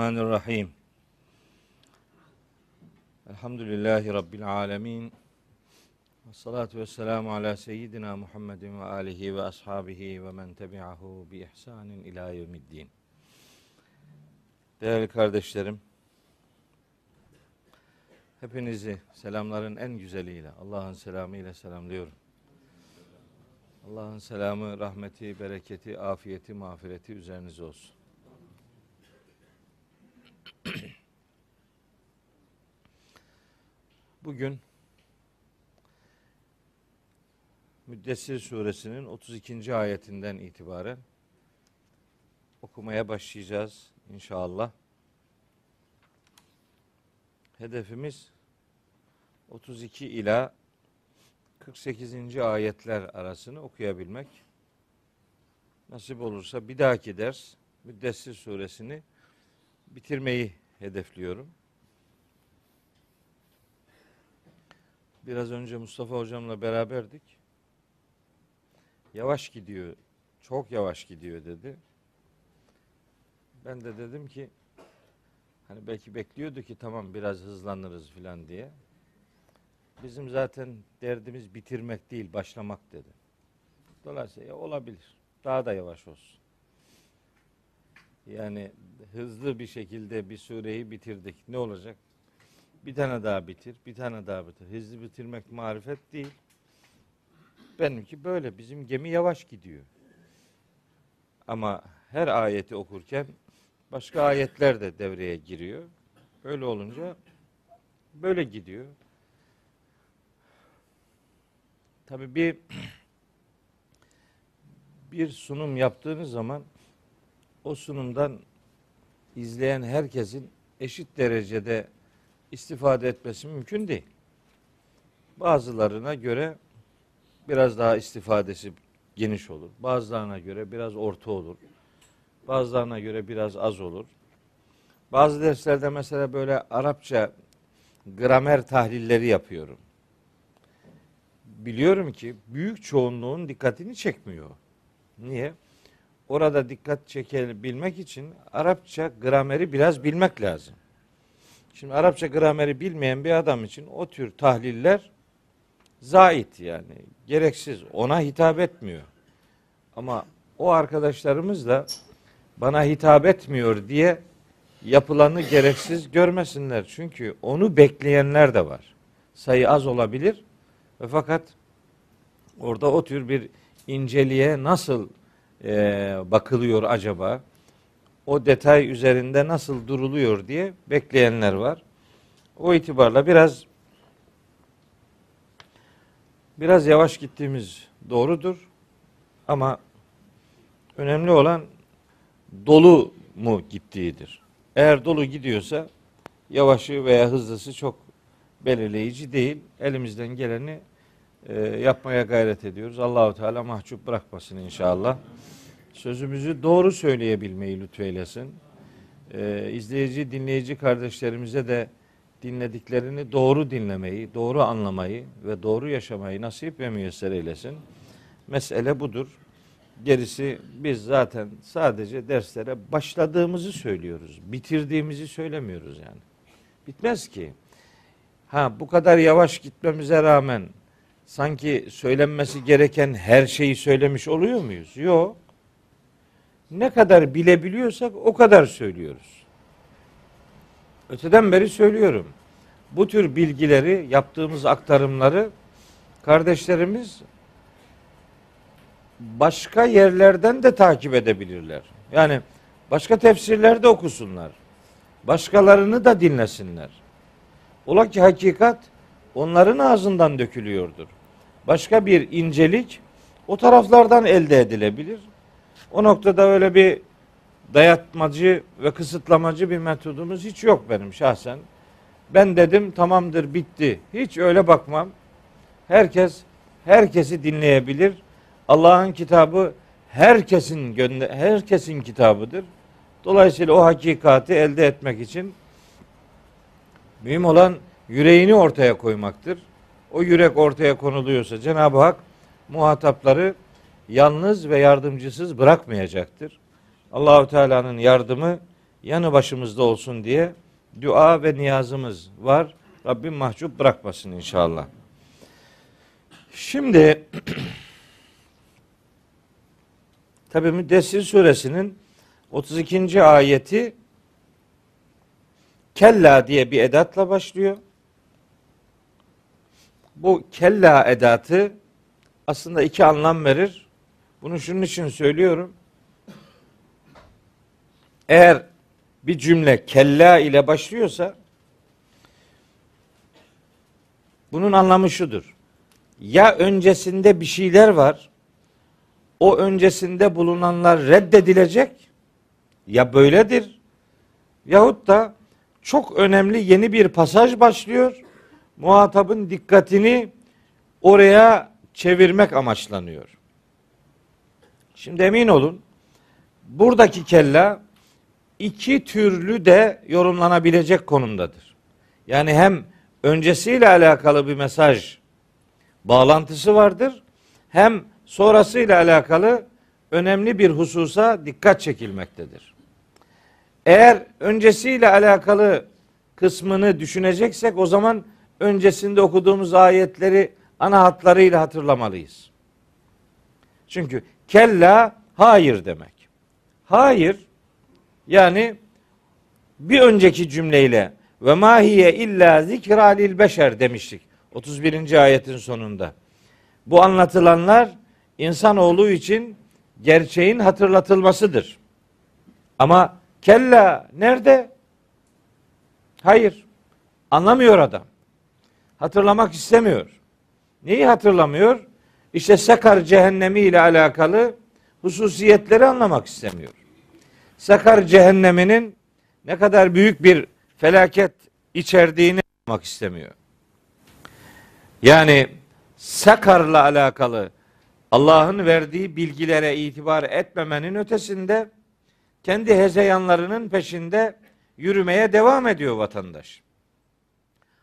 Bismillahirrahmanirrahim. Elhamdülillahi Rabbil alemin. Ve salatu ve selamu ala seyyidina Muhammedin ve alihi ve ashabihi ve men tebi'ahu bi ihsanin ila yevmiddin. Değerli kardeşlerim, hepinizi selamların en güzeliyle, Allah'ın selamıyla selamlıyorum. Allah'ın selamı, rahmeti, bereketi, afiyeti, mağfireti üzerinize olsun. Bugün Müddessir suresinin 32. ayetinden itibaren okumaya başlayacağız inşallah. Hedefimiz 32 ila 48. ayetler arasını okuyabilmek. Nasip olursa bir dahaki ders Müddessir suresini bitirmeyi hedefliyorum. Biraz önce Mustafa hocamla beraberdik. Yavaş gidiyor, çok yavaş gidiyor dedi. Ben de dedim ki hani belki bekliyordu ki tamam biraz hızlanırız filan diye. Bizim zaten derdimiz bitirmek değil, başlamak dedi. Dolayısıyla olabilir. Daha da yavaş olsun. Yani hızlı bir şekilde bir sureyi bitirdik. Ne olacak? Bir tane daha bitir, bir tane daha bitir. Hızlı bitirmek marifet değil. Benimki böyle. Bizim gemi yavaş gidiyor. Ama her ayeti okurken başka ayetler de devreye giriyor. Öyle olunca böyle gidiyor. Tabii bir bir sunum yaptığınız zaman o sunumdan izleyen herkesin eşit derecede istifade etmesi mümkün değil. Bazılarına göre biraz daha istifadesi geniş olur. Bazılarına göre biraz orta olur. Bazılarına göre biraz az olur. Bazı derslerde mesela böyle Arapça gramer tahlilleri yapıyorum. Biliyorum ki büyük çoğunluğun dikkatini çekmiyor. Niye? Orada dikkat çekebilmek için Arapça grameri biraz bilmek lazım. Şimdi Arapça grameri bilmeyen bir adam için o tür tahliller zait yani gereksiz ona hitap etmiyor. Ama o arkadaşlarımız da bana hitap etmiyor diye yapılanı gereksiz görmesinler. Çünkü onu bekleyenler de var. Sayı az olabilir fakat orada o tür bir inceliğe nasıl e, bakılıyor acaba? O detay üzerinde nasıl duruluyor diye bekleyenler var. O itibarla biraz biraz yavaş gittiğimiz doğrudur. Ama önemli olan dolu mu gittiğidir. Eğer dolu gidiyorsa yavaşı veya hızlısı çok belirleyici değil. Elimizden geleni e, yapmaya gayret ediyoruz. Allahu Teala mahcup bırakmasın inşallah. Sözümüzü doğru söyleyebilmeyi lütfeylesin. E, izleyici, dinleyici kardeşlerimize de dinlediklerini doğru dinlemeyi, doğru anlamayı ve doğru yaşamayı nasip ve müyesser eylesin. Mesele budur. Gerisi biz zaten sadece derslere başladığımızı söylüyoruz. Bitirdiğimizi söylemiyoruz yani. Bitmez ki. Ha bu kadar yavaş gitmemize rağmen sanki söylenmesi gereken her şeyi söylemiş oluyor muyuz? Yok. Ne kadar bilebiliyorsak o kadar söylüyoruz. Öteden beri söylüyorum. Bu tür bilgileri, yaptığımız aktarımları kardeşlerimiz başka yerlerden de takip edebilirler. Yani başka tefsirlerde okusunlar. Başkalarını da dinlesinler. Ola ki hakikat onların ağzından dökülüyordur. Başka bir incelik o taraflardan elde edilebilir. O noktada öyle bir dayatmacı ve kısıtlamacı bir metodumuz hiç yok benim şahsen. Ben dedim tamamdır bitti. Hiç öyle bakmam. Herkes herkesi dinleyebilir. Allah'ın kitabı herkesin herkesin kitabıdır. Dolayısıyla o hakikati elde etmek için mühim olan yüreğini ortaya koymaktır. O yürek ortaya konuluyorsa Cenab-ı Hak muhatapları yalnız ve yardımcısız bırakmayacaktır. Allahu Teala'nın yardımı yanı başımızda olsun diye dua ve niyazımız var. Rabbim mahcup bırakmasın inşallah. Şimdi tabi Müddessir suresinin 32. ayeti kella diye bir edatla başlıyor. Bu kella edatı aslında iki anlam verir. Bunu şunun için söylüyorum. Eğer bir cümle kella ile başlıyorsa bunun anlamı şudur. Ya öncesinde bir şeyler var. O öncesinde bulunanlar reddedilecek. Ya böyledir. Yahut da çok önemli yeni bir pasaj başlıyor. Muhatabın dikkatini oraya çevirmek amaçlanıyor. Şimdi emin olun buradaki kella iki türlü de yorumlanabilecek konumdadır. Yani hem öncesiyle alakalı bir mesaj bağlantısı vardır. Hem sonrasıyla alakalı önemli bir hususa dikkat çekilmektedir. Eğer öncesiyle alakalı kısmını düşüneceksek o zaman öncesinde okuduğumuz ayetleri ana hatlarıyla hatırlamalıyız. Çünkü kella hayır demek. Hayır yani bir önceki cümleyle ve mahiye illa zikra lil beşer demiştik. 31. ayetin sonunda. Bu anlatılanlar insanoğlu için gerçeğin hatırlatılmasıdır. Ama kella nerede? Hayır. Anlamıyor adam. Hatırlamak istemiyor. Neyi hatırlamıyor? İşte Sakar cehennemi ile alakalı hususiyetleri anlamak istemiyor. Sakar cehenneminin ne kadar büyük bir felaket içerdiğini anlamak istemiyor. Yani Sakar'la alakalı Allah'ın verdiği bilgilere itibar etmemenin ötesinde kendi hezeyanlarının peşinde yürümeye devam ediyor vatandaş.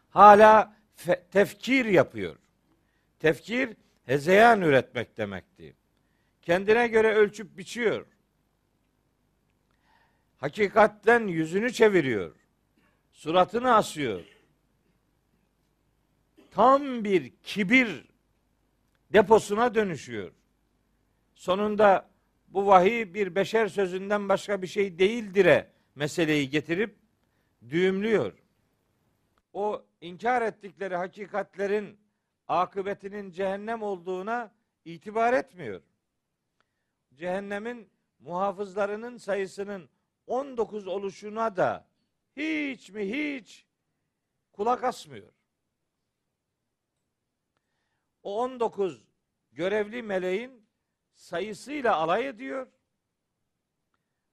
Hala tefkir yapıyor. Tefkir hezeyan üretmek demekti. Kendine göre ölçüp biçiyor. Hakikatten yüzünü çeviriyor. Suratını asıyor tam bir kibir deposuna dönüşüyor. Sonunda bu vahiy bir beşer sözünden başka bir şey değildire meseleyi getirip düğümlüyor. O inkar ettikleri hakikatlerin akıbetinin cehennem olduğuna itibar etmiyor. Cehennemin muhafızlarının sayısının 19 oluşuna da hiç mi hiç kulak asmıyor. O 19 görevli meleğin sayısıyla alay ediyor.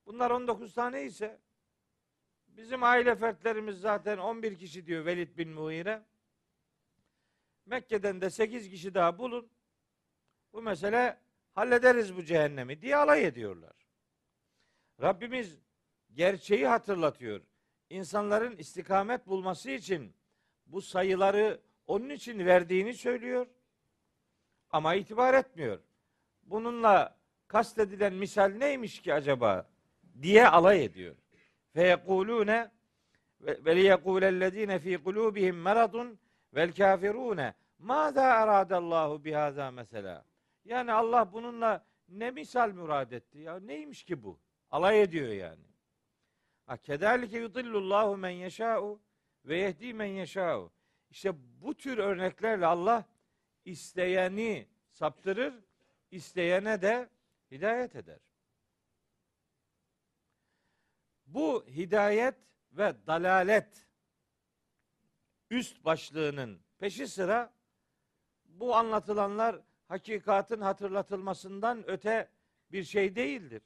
Bunlar 19 tane ise bizim aile fertlerimiz zaten 11 kişi diyor Velid bin Muhire. Mekke'den de 8 kişi daha bulun. Bu mesele hallederiz bu cehennemi diye alay ediyorlar. Rabbimiz gerçeği hatırlatıyor. İnsanların istikamet bulması için bu sayıları onun için verdiğini söylüyor. Ama itibar etmiyor. Bununla kastedilen misal neymiş ki acaba diye alay ediyor. Fe yekulune ve liyekulellezine fi kulubihim meradun vel kafirune ma da aradallahu bihaza mesela. Yani Allah bununla ne misal murad etti ya? Neymiş ki bu? Alay ediyor yani. Ha kederlike yudillullahu men yeşâ'u ve yehdi men yeşâ'u. İşte bu tür örneklerle Allah isteyeni saptırır, isteyene de hidayet eder. Bu hidayet ve dalalet üst başlığının peşi sıra bu anlatılanlar hakikatın hatırlatılmasından öte bir şey değildir.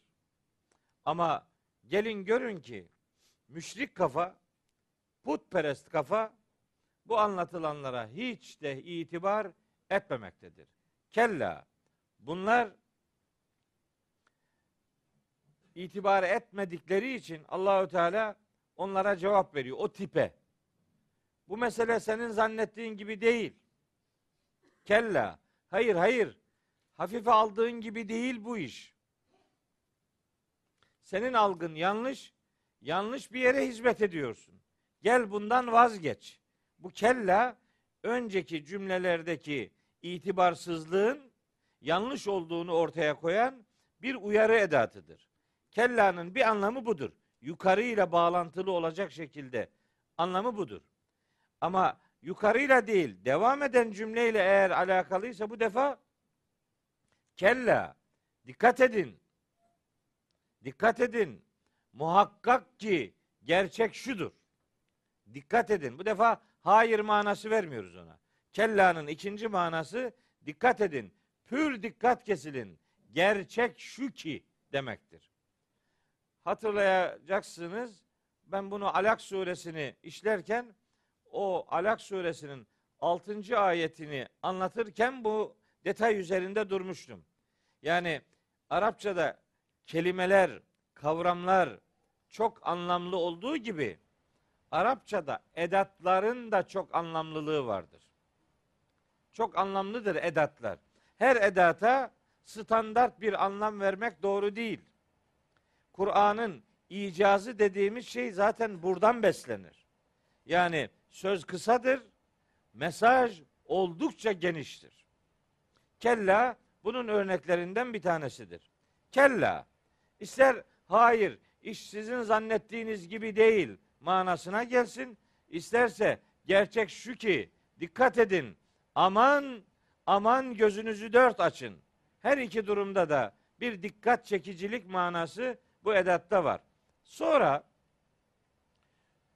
Ama gelin görün ki müşrik kafa, putperest kafa bu anlatılanlara hiç de itibar etmemektedir. Kella bunlar itibar etmedikleri için Allahü Teala onlara cevap veriyor o tipe. Bu mesele senin zannettiğin gibi değil. Kella. Hayır hayır. Hafife aldığın gibi değil bu iş. Senin algın yanlış. yanlış bir yere hizmet ediyorsun. Gel bundan vazgeç. Bu kella önceki cümlelerdeki itibarsızlığın yanlış olduğunu ortaya koyan bir uyarı edatıdır. Kella'nın bir anlamı budur. Yukarıyla bağlantılı olacak şekilde anlamı budur. Ama yukarıyla değil, devam eden cümleyle eğer alakalıysa bu defa kella dikkat edin. Dikkat edin. Muhakkak ki gerçek şudur. Dikkat edin. Bu defa hayır manası vermiyoruz ona. Kella'nın ikinci manası dikkat edin. Pür dikkat kesilin. Gerçek şu ki demektir. Hatırlayacaksınız. Ben bunu Alak suresini işlerken o Alak suresinin 6. ayetini anlatırken bu detay üzerinde durmuştum. Yani Arapçada kelimeler, kavramlar çok anlamlı olduğu gibi Arapçada edatların da çok anlamlılığı vardır. Çok anlamlıdır edatlar. Her edata standart bir anlam vermek doğru değil. Kur'an'ın icazı dediğimiz şey zaten buradan beslenir. Yani söz kısadır, mesaj oldukça geniştir. Kella bunun örneklerinden bir tanesidir. Kella ister hayır iş sizin zannettiğiniz gibi değil manasına gelsin. İsterse gerçek şu ki dikkat edin aman aman gözünüzü dört açın. Her iki durumda da bir dikkat çekicilik manası bu edatta var. Sonra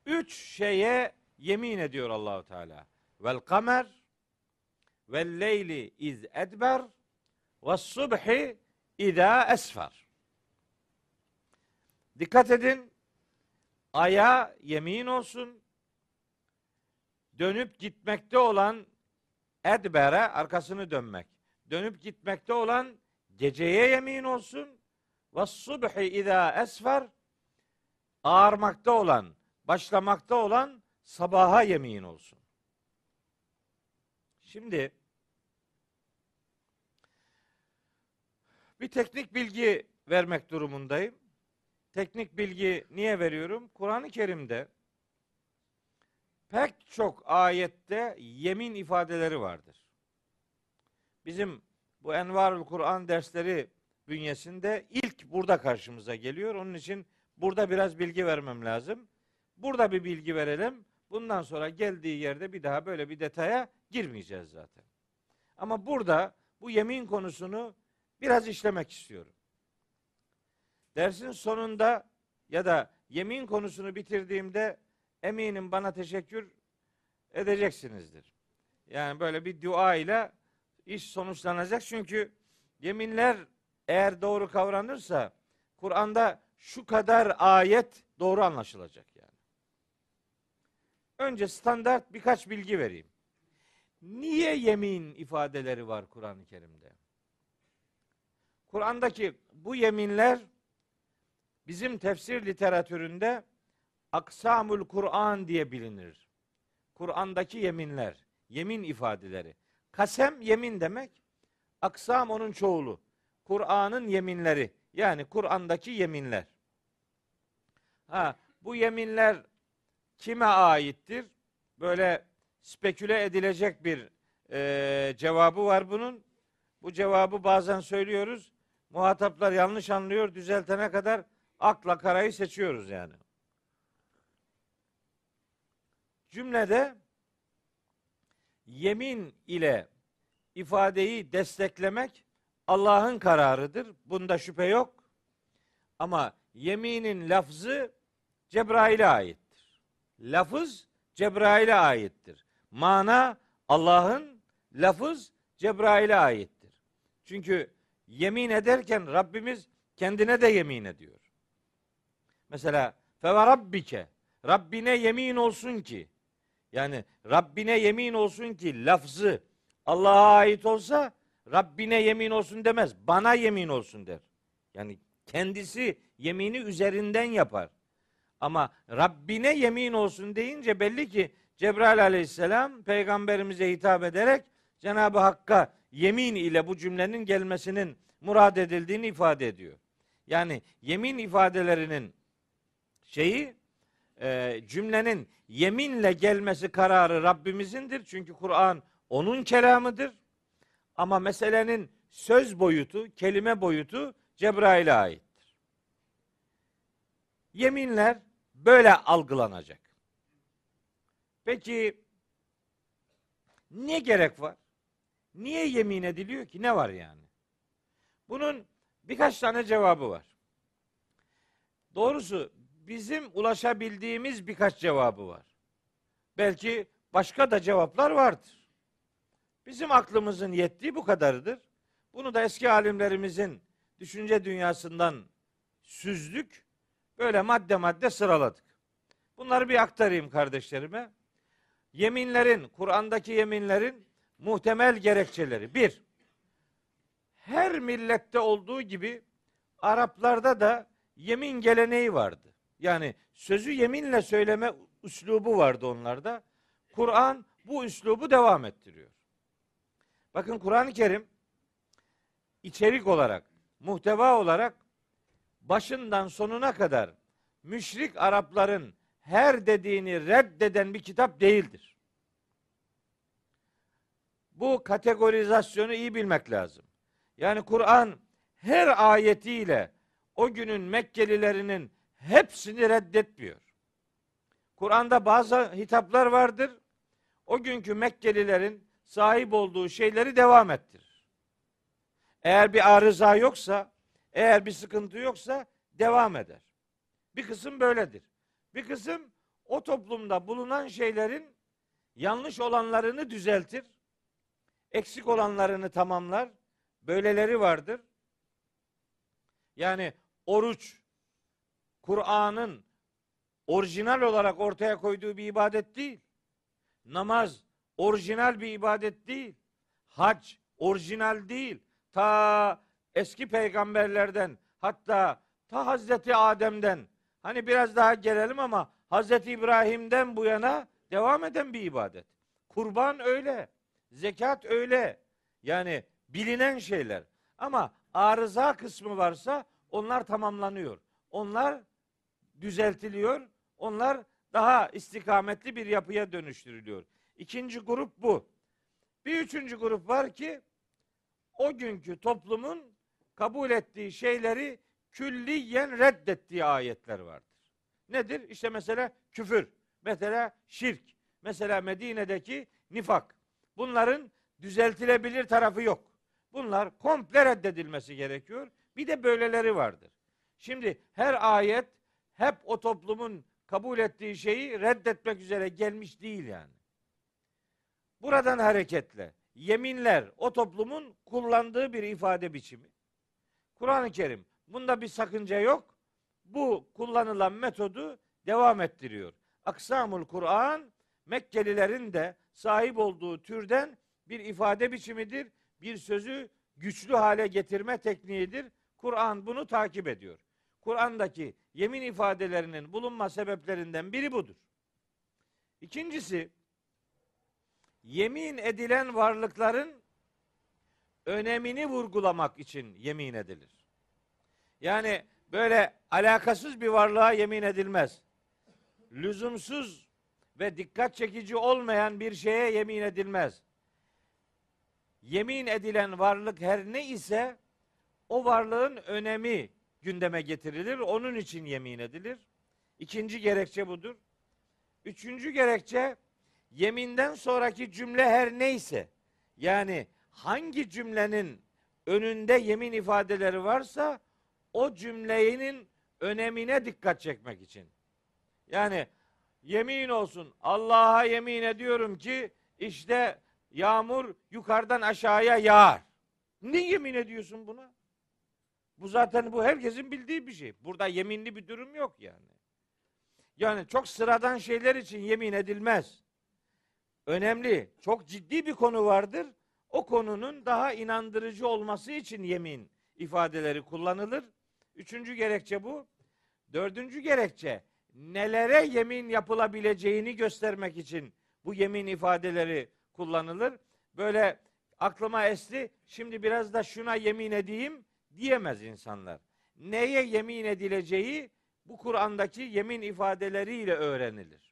üç şeye yemin ediyor Allahu Teala. Vel kamer vel leyli iz edber ve subhi ida esfer. Dikkat edin. Aya yemin olsun. Dönüp gitmekte olan edbere arkasını dönmek. Dönüp gitmekte olan geceye yemin olsun. Ve subhi ida esfer ağarmakta olan, başlamakta olan sabaha yemin olsun. Şimdi bir teknik bilgi vermek durumundayım. Teknik bilgi niye veriyorum? Kur'an-ı Kerim'de pek çok ayette yemin ifadeleri vardır. Bizim bu Envarul Kur'an dersleri bünyesinde ilk burada karşımıza geliyor. Onun için burada biraz bilgi vermem lazım. Burada bir bilgi verelim. Bundan sonra geldiği yerde bir daha böyle bir detaya girmeyeceğiz zaten. Ama burada bu yemin konusunu biraz işlemek istiyorum. Dersin sonunda ya da yemin konusunu bitirdiğimde eminim bana teşekkür edeceksinizdir. Yani böyle bir dua ile iş sonuçlanacak. Çünkü yeminler eğer doğru kavranırsa Kur'an'da şu kadar ayet doğru anlaşılacak yani. Önce standart birkaç bilgi vereyim. Niye yemin ifadeleri var Kur'an-ı Kerim'de? Kur'an'daki bu yeminler bizim tefsir literatüründe aksamul Kur'an diye bilinir. Kur'an'daki yeminler, yemin ifadeleri. Kasem yemin demek. Aksam onun çoğulu. Kur'an'ın yeminleri. Yani Kur'an'daki yeminler. Ha, bu yeminler kime aittir? Böyle speküle edilecek bir e, cevabı var bunun. Bu cevabı bazen söylüyoruz. Muhataplar yanlış anlıyor. Düzeltene kadar akla karayı seçiyoruz yani. Cümlede yemin ile ifadeyi desteklemek Allah'ın kararıdır. Bunda şüphe yok. Ama yeminin lafzı Cebrail'e aittir. Lafız Cebrail'e aittir. Mana Allah'ın, lafız Cebrail'e aittir. Çünkü yemin ederken Rabbimiz kendine de yemin ediyor. Mesela feve rabbike Rabbine yemin olsun ki yani Rabbine yemin olsun ki lafzı Allah'a ait olsa Rabbine yemin olsun demez. Bana yemin olsun der. Yani kendisi yemini üzerinden yapar. Ama Rabbine yemin olsun deyince belli ki Cebrail aleyhisselam peygamberimize hitap ederek Cenab-ı Hakk'a yemin ile bu cümlenin gelmesinin murad edildiğini ifade ediyor. Yani yemin ifadelerinin şeyi e, cümlenin yeminle gelmesi kararı Rabbimizindir. Çünkü Kur'an onun kelamıdır. Ama meselenin söz boyutu, kelime boyutu Cebrail'e aittir. Yeminler böyle algılanacak. Peki ne gerek var? Niye yemin ediliyor ki? Ne var yani? Bunun birkaç tane cevabı var. Doğrusu bizim ulaşabildiğimiz birkaç cevabı var. Belki başka da cevaplar vardır. Bizim aklımızın yettiği bu kadarıdır. Bunu da eski alimlerimizin düşünce dünyasından süzdük. Böyle madde madde sıraladık. Bunları bir aktarayım kardeşlerime. Yeminlerin, Kur'an'daki yeminlerin muhtemel gerekçeleri. Bir, her millette olduğu gibi Araplarda da yemin geleneği vardı. Yani sözü yeminle söyleme üslubu vardı onlarda. Kur'an bu üslubu devam ettiriyor. Bakın Kur'an-ı Kerim içerik olarak, muhteva olarak başından sonuna kadar müşrik Arapların her dediğini reddeden bir kitap değildir. Bu kategorizasyonu iyi bilmek lazım. Yani Kur'an her ayetiyle o günün Mekkelilerinin hepsini reddetmiyor. Kur'an'da bazı hitaplar vardır. O günkü Mekkelilerin sahip olduğu şeyleri devam ettirir. Eğer bir arıza yoksa, eğer bir sıkıntı yoksa devam eder. Bir kısım böyledir. Bir kısım o toplumda bulunan şeylerin yanlış olanlarını düzeltir. Eksik olanlarını tamamlar. Böyleleri vardır. Yani oruç Kur'an'ın orijinal olarak ortaya koyduğu bir ibadet değil. Namaz orijinal bir ibadet değil. Hac orijinal değil. Ta eski peygamberlerden hatta ta Hazreti Adem'den hani biraz daha gelelim ama Hazreti İbrahim'den bu yana devam eden bir ibadet. Kurban öyle. Zekat öyle. Yani bilinen şeyler. Ama arıza kısmı varsa onlar tamamlanıyor. Onlar düzeltiliyor. Onlar daha istikametli bir yapıya dönüştürülüyor. İkinci grup bu. Bir üçüncü grup var ki o günkü toplumun kabul ettiği şeyleri külliyen reddettiği ayetler vardır. Nedir? İşte mesela küfür, mesela şirk, mesela Medine'deki nifak. Bunların düzeltilebilir tarafı yok. Bunlar komple reddedilmesi gerekiyor. Bir de böyleleri vardır. Şimdi her ayet hep o toplumun kabul ettiği şeyi reddetmek üzere gelmiş değil yani. Buradan hareketle yeminler o toplumun kullandığı bir ifade biçimi. Kur'an-ı Kerim bunda bir sakınca yok. Bu kullanılan metodu devam ettiriyor. Aksamul Kur'an Mekkelilerin de sahip olduğu türden bir ifade biçimidir. Bir sözü güçlü hale getirme tekniğidir. Kur'an bunu takip ediyor. Kur'an'daki yemin ifadelerinin bulunma sebeplerinden biri budur. İkincisi, yemin edilen varlıkların önemini vurgulamak için yemin edilir. Yani böyle alakasız bir varlığa yemin edilmez. Lüzumsuz ve dikkat çekici olmayan bir şeye yemin edilmez. Yemin edilen varlık her ne ise o varlığın önemi gündeme getirilir. Onun için yemin edilir. İkinci gerekçe budur. Üçüncü gerekçe yeminden sonraki cümle her neyse yani hangi cümlenin önünde yemin ifadeleri varsa o cümlenin önemine dikkat çekmek için. Yani yemin olsun Allah'a yemin ediyorum ki işte yağmur yukarıdan aşağıya yağar. Ne yemin ediyorsun buna? Bu zaten bu herkesin bildiği bir şey. Burada yeminli bir durum yok yani. Yani çok sıradan şeyler için yemin edilmez. Önemli, çok ciddi bir konu vardır. O konunun daha inandırıcı olması için yemin ifadeleri kullanılır. Üçüncü gerekçe bu. Dördüncü gerekçe nelere yemin yapılabileceğini göstermek için bu yemin ifadeleri kullanılır. Böyle aklıma esti. Şimdi biraz da şuna yemin edeyim diyemez insanlar. Neye yemin edileceği bu Kur'an'daki yemin ifadeleriyle öğrenilir.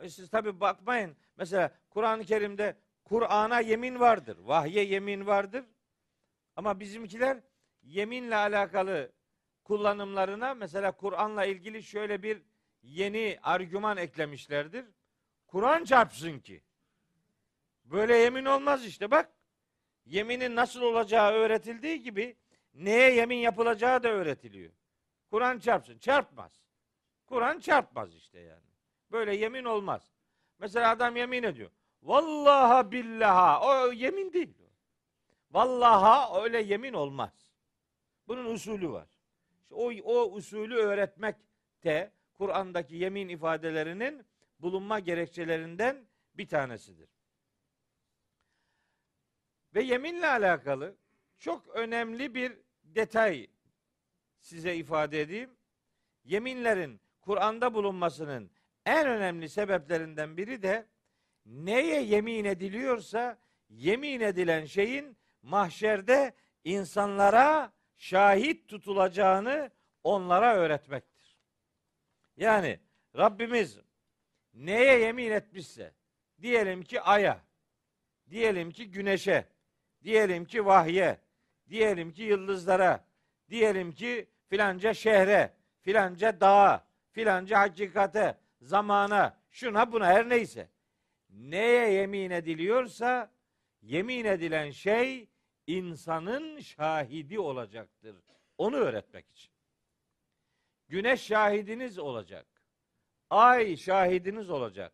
E siz tabi bakmayın. Mesela Kur'an-ı Kerim'de Kur'an'a yemin vardır. Vahye yemin vardır. Ama bizimkiler yeminle alakalı kullanımlarına mesela Kur'an'la ilgili şöyle bir yeni argüman eklemişlerdir. Kur'an çarpsın ki. Böyle yemin olmaz işte bak. Yeminin nasıl olacağı öğretildiği gibi neye yemin yapılacağı da öğretiliyor. Kur'an çarpsın. Çarpmaz. Kur'an çarpmaz işte yani. Böyle yemin olmaz. Mesela adam yemin ediyor. Vallaha billaha. O yemin değil. Vallaha öyle yemin olmaz. Bunun usulü var. İşte o, o usulü öğretmek de Kur'an'daki yemin ifadelerinin bulunma gerekçelerinden bir tanesidir. Ve yeminle alakalı çok önemli bir detay size ifade edeyim. Yeminlerin Kur'an'da bulunmasının en önemli sebeplerinden biri de neye yemin ediliyorsa yemin edilen şeyin mahşerde insanlara şahit tutulacağını onlara öğretmektir. Yani Rabbimiz neye yemin etmişse diyelim ki aya, diyelim ki güneşe, diyelim ki vahye, diyelim ki yıldızlara, diyelim ki filanca şehre, filanca dağa, filanca hakikate, zamana, şuna buna her neyse. Neye yemin ediliyorsa yemin edilen şey insanın şahidi olacaktır. Onu öğretmek için. Güneş şahidiniz olacak. Ay şahidiniz olacak.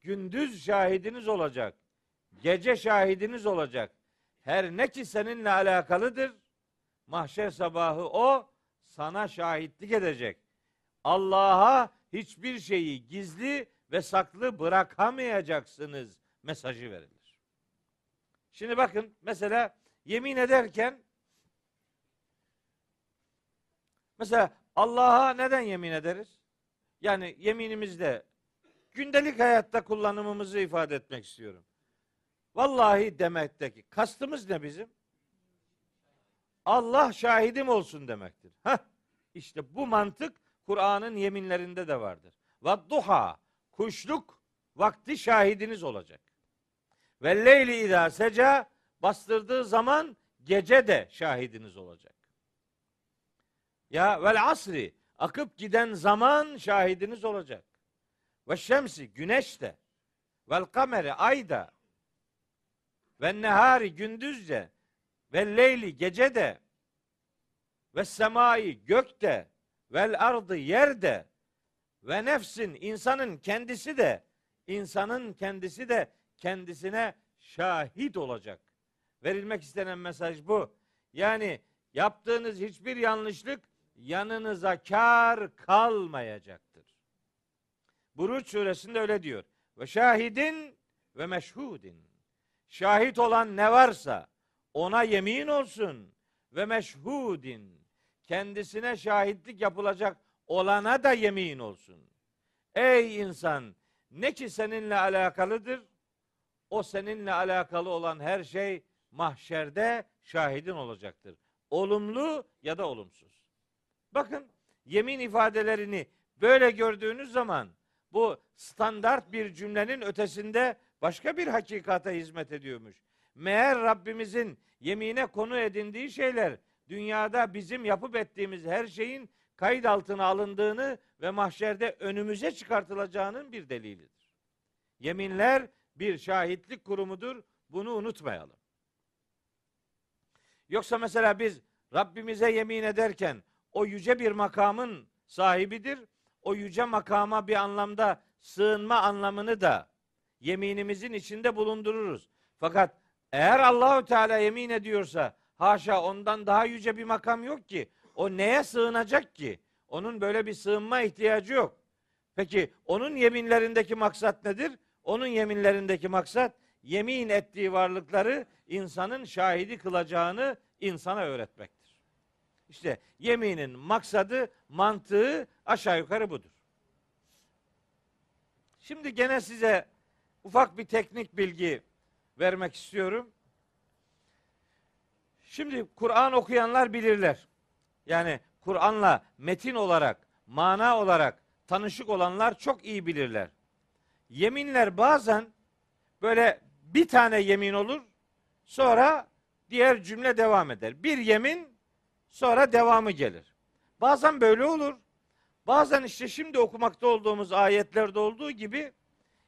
Gündüz şahidiniz olacak. Gece şahidiniz olacak. Her ne ki seninle alakalıdır. Mahşer sabahı o sana şahitlik edecek. Allah'a hiçbir şeyi gizli ve saklı bırakamayacaksınız mesajı verilir. Şimdi bakın mesela yemin ederken mesela Allah'a neden yemin ederiz? Yani yeminimizde gündelik hayatta kullanımımızı ifade etmek istiyorum. Vallahi demekteki kastımız ne bizim? Allah şahidim olsun demektir. Heh, işte bu mantık Kur'an'ın yeminlerinde de vardır. Ve duha kuşluk vakti şahidiniz olacak. Ve leyli idâ seca bastırdığı zaman gece de şahidiniz olacak. Ya vel asri akıp giden zaman şahidiniz olacak. Ve şemsi güneş de vel kameri ay da ve nehari gündüzce ve leyli gece de ve semai gökte vel ardı yerde ve nefsin insanın kendisi de insanın kendisi de kendisine şahit olacak. Verilmek istenen mesaj bu. Yani yaptığınız hiçbir yanlışlık yanınıza kar kalmayacaktır. Buruç suresinde öyle diyor. Ve şahidin ve meşhudin. Şahit olan ne varsa ona yemin olsun ve meşhudin. Kendisine şahitlik yapılacak olana da yemin olsun. Ey insan ne ki seninle alakalıdır o seninle alakalı olan her şey mahşerde şahidin olacaktır. Olumlu ya da olumsuz. Bakın yemin ifadelerini böyle gördüğünüz zaman bu standart bir cümlenin ötesinde başka bir hakikata hizmet ediyormuş. Meğer Rabbimizin yemine konu edindiği şeyler dünyada bizim yapıp ettiğimiz her şeyin kayıt altına alındığını ve mahşerde önümüze çıkartılacağının bir delilidir. Yeminler bir şahitlik kurumudur. Bunu unutmayalım. Yoksa mesela biz Rabbimize yemin ederken o yüce bir makamın sahibidir. O yüce makama bir anlamda sığınma anlamını da yeminimizin içinde bulundururuz. Fakat eğer Allahu Teala yemin ediyorsa haşa ondan daha yüce bir makam yok ki. O neye sığınacak ki? Onun böyle bir sığınma ihtiyacı yok. Peki onun yeminlerindeki maksat nedir? Onun yeminlerindeki maksat yemin ettiği varlıkları insanın şahidi kılacağını insana öğretmektir. İşte yeminin maksadı, mantığı aşağı yukarı budur. Şimdi gene size ufak bir teknik bilgi vermek istiyorum. Şimdi Kur'an okuyanlar bilirler. Yani Kur'an'la metin olarak, mana olarak tanışık olanlar çok iyi bilirler. Yeminler bazen böyle bir tane yemin olur, sonra diğer cümle devam eder. Bir yemin, sonra devamı gelir. Bazen böyle olur. Bazen işte şimdi okumakta olduğumuz ayetlerde olduğu gibi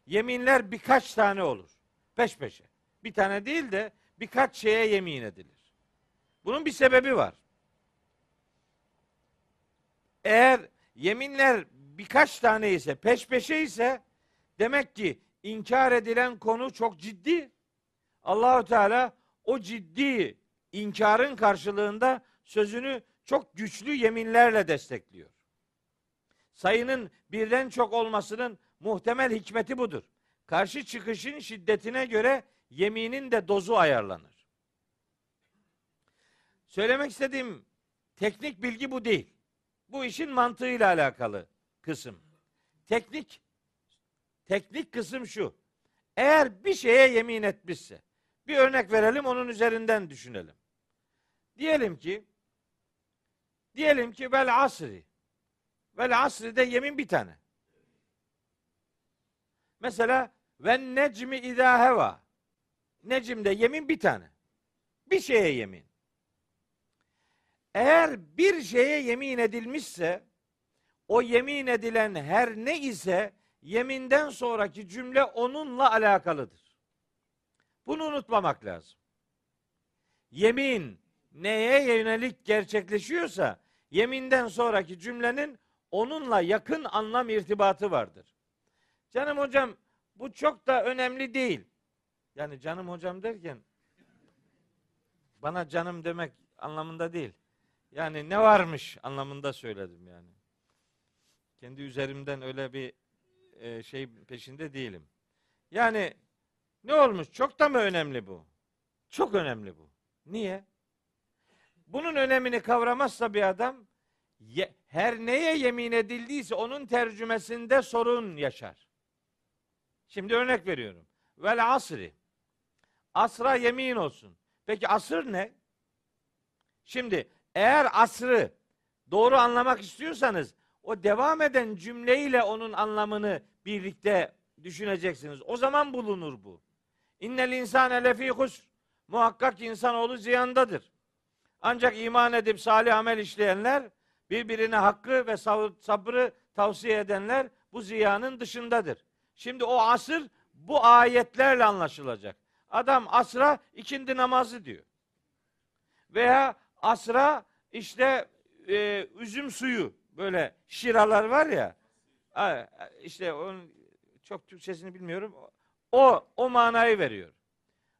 yeminler birkaç tane olur. Peş peşe. Bir tane değil de birkaç şeye yemin edilir. Bunun bir sebebi var. Eğer yeminler birkaç tane ise peş peşe ise demek ki inkar edilen konu çok ciddi. Allahu Teala o ciddi inkarın karşılığında sözünü çok güçlü yeminlerle destekliyor. Sayının birden çok olmasının muhtemel hikmeti budur. Karşı çıkışın şiddetine göre yeminin de dozu ayarlanır. Söylemek istediğim teknik bilgi bu değil. Bu işin mantığıyla alakalı kısım. Teknik teknik kısım şu. Eğer bir şeye yemin etmişse, bir örnek verelim onun üzerinden düşünelim. Diyelim ki diyelim ki vel asri. Vel asri de yemin bir tane. Mesela ve necmi idâ heva. Necimde yemin bir tane. Bir şeye yemin. Eğer bir şeye yemin edilmişse o yemin edilen her ne ise yeminden sonraki cümle onunla alakalıdır. Bunu unutmamak lazım. Yemin neye yönelik gerçekleşiyorsa yeminden sonraki cümlenin onunla yakın anlam irtibatı vardır. Canım hocam bu çok da önemli değil. Yani canım hocam derken bana canım demek anlamında değil. Yani ne varmış anlamında söyledim yani. Kendi üzerimden öyle bir e, şey peşinde değilim. Yani ne olmuş? Çok da mı önemli bu? Çok önemli bu. Niye? Bunun önemini kavramazsa bir adam her neye yemin edildiyse onun tercümesinde sorun yaşar. Şimdi örnek veriyorum. Vel asri. Asra yemin olsun. Peki asır ne? Şimdi eğer asrı doğru anlamak istiyorsanız o devam eden cümleyle onun anlamını birlikte düşüneceksiniz. O zaman bulunur bu. İnnel insane lefî husr. Muhakkak insanoğlu ziyandadır. Ancak iman edip salih amel işleyenler, birbirine hakkı ve sabrı tavsiye edenler bu ziyanın dışındadır. Şimdi o asır bu ayetlerle anlaşılacak. Adam asra ikindi namazı diyor. Veya asra işte e, üzüm suyu böyle şiralar var ya işte onun çok Türkçesini bilmiyorum. O o manayı veriyor.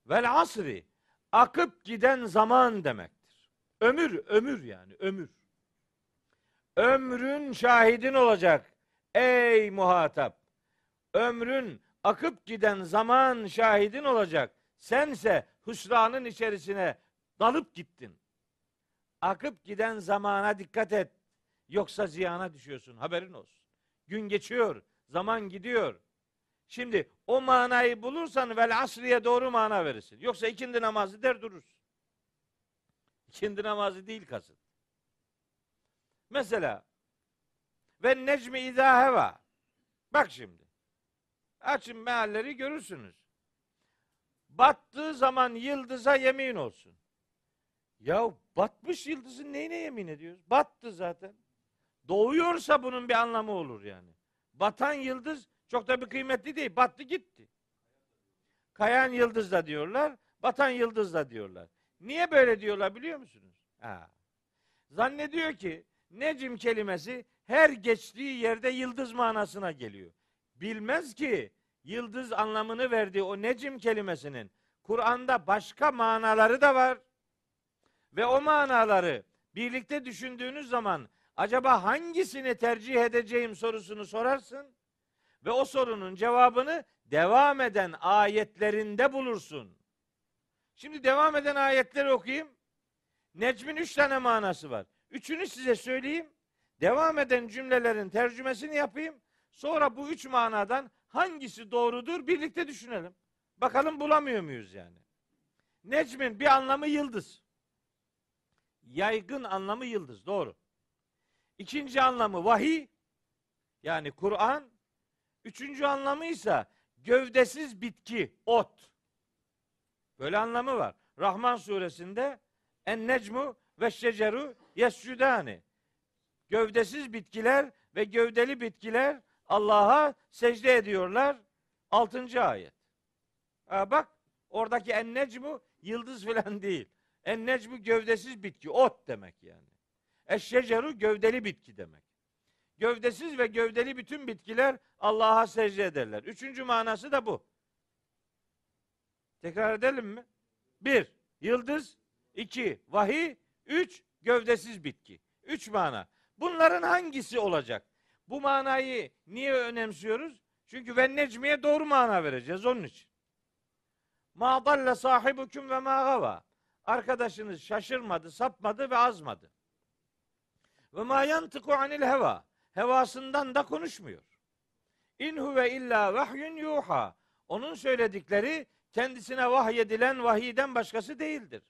Vel asri akıp giden zaman demektir. Ömür, ömür yani ömür. Ömrün şahidin olacak ey muhatap. Ömrün akıp giden zaman şahidin olacak. Sense hüsranın içerisine dalıp gittin. Akıp giden zamana dikkat et. Yoksa ziyana düşüyorsun. Haberin olsun. Gün geçiyor. Zaman gidiyor. Şimdi o manayı bulursan vel asriye doğru mana verirsin. Yoksa ikindi namazı der durursun. İkindi namazı değil kasıt. Mesela ve necmi izâ heva. Bak şimdi. Açın mealleri görürsünüz. Battığı zaman yıldıza yemin olsun. Ya batmış yıldızın neyine yemin ediyoruz? Battı zaten. Doğuyorsa bunun bir anlamı olur yani. Batan yıldız çok da bir kıymetli değil. Battı gitti. Kayan yıldız da diyorlar. Batan yıldız da diyorlar. Niye böyle diyorlar biliyor musunuz? Ha. Zannediyor ki necim kelimesi her geçtiği yerde yıldız manasına geliyor. Bilmez ki yıldız anlamını verdiği o necim kelimesinin Kur'an'da başka manaları da var. Ve o manaları birlikte düşündüğünüz zaman acaba hangisini tercih edeceğim sorusunu sorarsın ve o sorunun cevabını devam eden ayetlerinde bulursun. Şimdi devam eden ayetleri okuyayım. Necmin üç tane manası var. Üçünü size söyleyeyim. Devam eden cümlelerin tercümesini yapayım. Sonra bu üç manadan hangisi doğrudur birlikte düşünelim. Bakalım bulamıyor muyuz yani? Necmin bir anlamı yıldız. Yaygın anlamı yıldız. Doğru. İkinci anlamı vahiy yani Kur'an. Üçüncü anlamı ise gövdesiz bitki, ot. Böyle anlamı var. Rahman suresinde en necmu ve şeceru yescudani. Gövdesiz bitkiler ve gövdeli bitkiler Allah'a secde ediyorlar. Altıncı ayet. Ha bak oradaki en necmu yıldız falan değil. En necmu gövdesiz bitki, ot demek yani. Eşşeceru gövdeli bitki demek. Gövdesiz ve gövdeli bütün bitkiler Allah'a secde ederler. Üçüncü manası da bu. Tekrar edelim mi? Bir, yıldız. iki vahiy. Üç, gövdesiz bitki. Üç mana. Bunların hangisi olacak? Bu manayı niye önemsiyoruz? Çünkü ve necmiye doğru mana vereceğiz onun için. Ma dalle sahibukum ve ma gava. Arkadaşınız şaşırmadı, sapmadı ve azmadı. Ve ma yantıku anil heva. Hevasından da konuşmuyor. İn huve illa vahyun yuha. Onun söyledikleri kendisine vahyedilen vahiyden başkası değildir.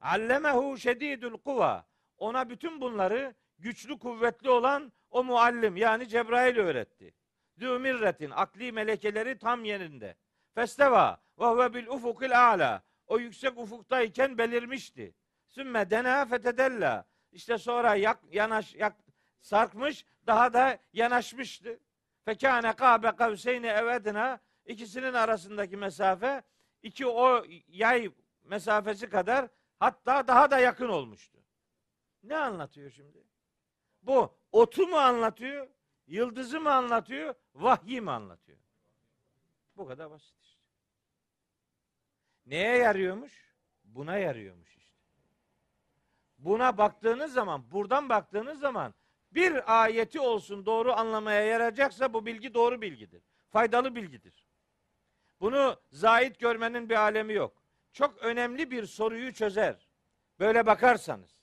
Allemehu şedidul kuva. Ona bütün bunları güçlü kuvvetli olan o muallim yani Cebrail öğretti. Zümirretin akli melekeleri tam yerinde. Festeva ve huve bil ufukil a'la. O yüksek ufuktayken belirmişti. Sümme dena fetedella. İşte sonra yak, yanaş, yak, sarkmış, daha da yanaşmıştı. Fekâne kâbe kavseyni evedina. İkisinin arasındaki mesafe iki o yay mesafesi kadar hatta daha da yakın olmuştu. Ne anlatıyor şimdi? Bu otu mu anlatıyor? Yıldızı mı anlatıyor? Vahyi mi anlatıyor? Bu kadar basit. Neye yarıyormuş? Buna yarıyormuş işte. Buna baktığınız zaman, buradan baktığınız zaman bir ayeti olsun doğru anlamaya yarayacaksa bu bilgi doğru bilgidir. Faydalı bilgidir. Bunu zahit görmenin bir alemi yok. Çok önemli bir soruyu çözer. Böyle bakarsanız.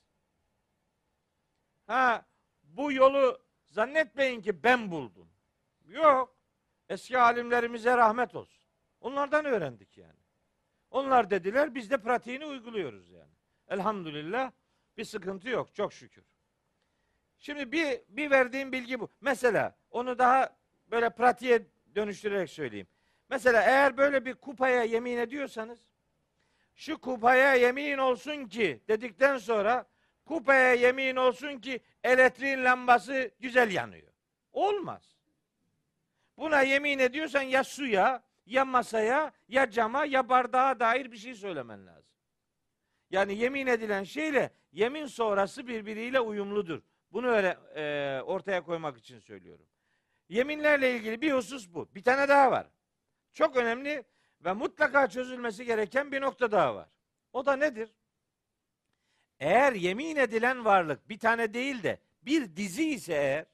Ha bu yolu zannetmeyin ki ben buldum. Yok. Eski alimlerimize rahmet olsun. Onlardan öğrendik yani. Onlar dediler biz de pratiğini uyguluyoruz yani. Elhamdülillah bir sıkıntı yok çok şükür. Şimdi bir, bir verdiğim bilgi bu. Mesela onu daha böyle pratiğe dönüştürerek söyleyeyim. Mesela eğer böyle bir kupaya yemin ediyorsanız şu kupaya yemin olsun ki dedikten sonra kupaya yemin olsun ki elektriğin lambası güzel yanıyor. Olmaz. Buna yemin ediyorsan ya suya, ya masaya, ya cama, ya bardağa dair bir şey söylemen lazım. Yani yemin edilen şeyle yemin sonrası birbiriyle uyumludur. Bunu öyle e, ortaya koymak için söylüyorum. Yeminlerle ilgili bir husus bu. Bir tane daha var. Çok önemli ve mutlaka çözülmesi gereken bir nokta daha var. O da nedir? Eğer yemin edilen varlık bir tane değil de bir dizi ise eğer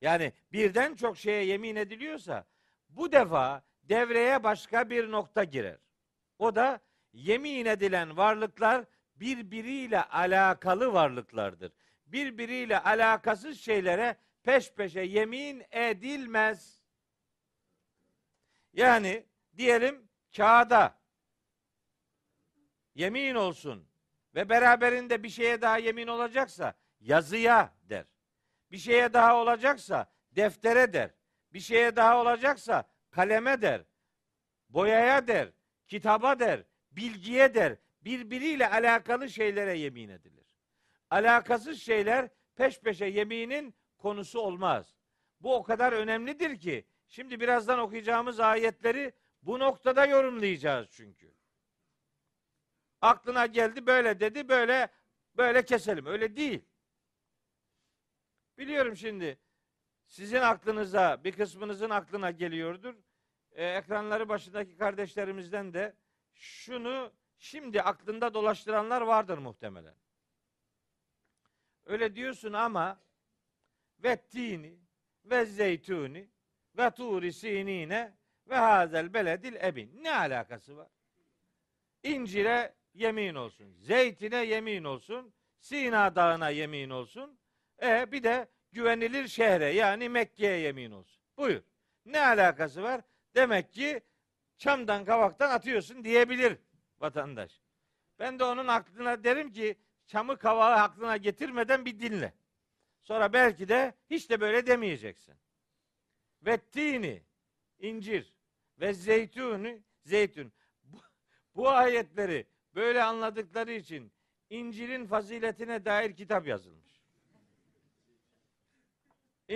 yani birden çok şeye yemin ediliyorsa bu defa devreye başka bir nokta girer. O da yemin edilen varlıklar birbiriyle alakalı varlıklardır. Birbiriyle alakasız şeylere peş peşe yemin edilmez. Yani diyelim kağıda yemin olsun ve beraberinde bir şeye daha yemin olacaksa yazıya der. Bir şeye daha olacaksa deftere der. Bir şeye daha olacaksa kaleme der. Boyaya der. Kitaba der. Bilgiye der. Birbiriyle alakalı şeylere yemin edilir. Alakasız şeyler peş peşe yeminin konusu olmaz. Bu o kadar önemlidir ki şimdi birazdan okuyacağımız ayetleri bu noktada yorumlayacağız çünkü. Aklına geldi böyle dedi böyle böyle keselim. Öyle değil. Biliyorum şimdi sizin aklınıza bir kısmınızın aklına geliyordur. Ee, ekranları başındaki kardeşlerimizden de şunu şimdi aklında dolaştıranlar vardır muhtemelen. Öyle diyorsun ama ve tini ve zeytuni ve turi sinine ve hazel beledil ebin. Ne alakası var? İncire yemin olsun. Zeytine yemin olsun. Sina dağına yemin olsun. E bir de güvenilir şehre yani Mekke'ye yemin olsun. Buyur. Ne alakası var? Demek ki çamdan kavaktan atıyorsun diyebilir vatandaş. Ben de onun aklına derim ki çamı kavağı aklına getirmeden bir dinle. Sonra belki de hiç de böyle demeyeceksin. Ve tini, incir ve zeytuni, zeytun. Bu, bu ayetleri böyle anladıkları için incirin faziletine dair kitap yazılmış.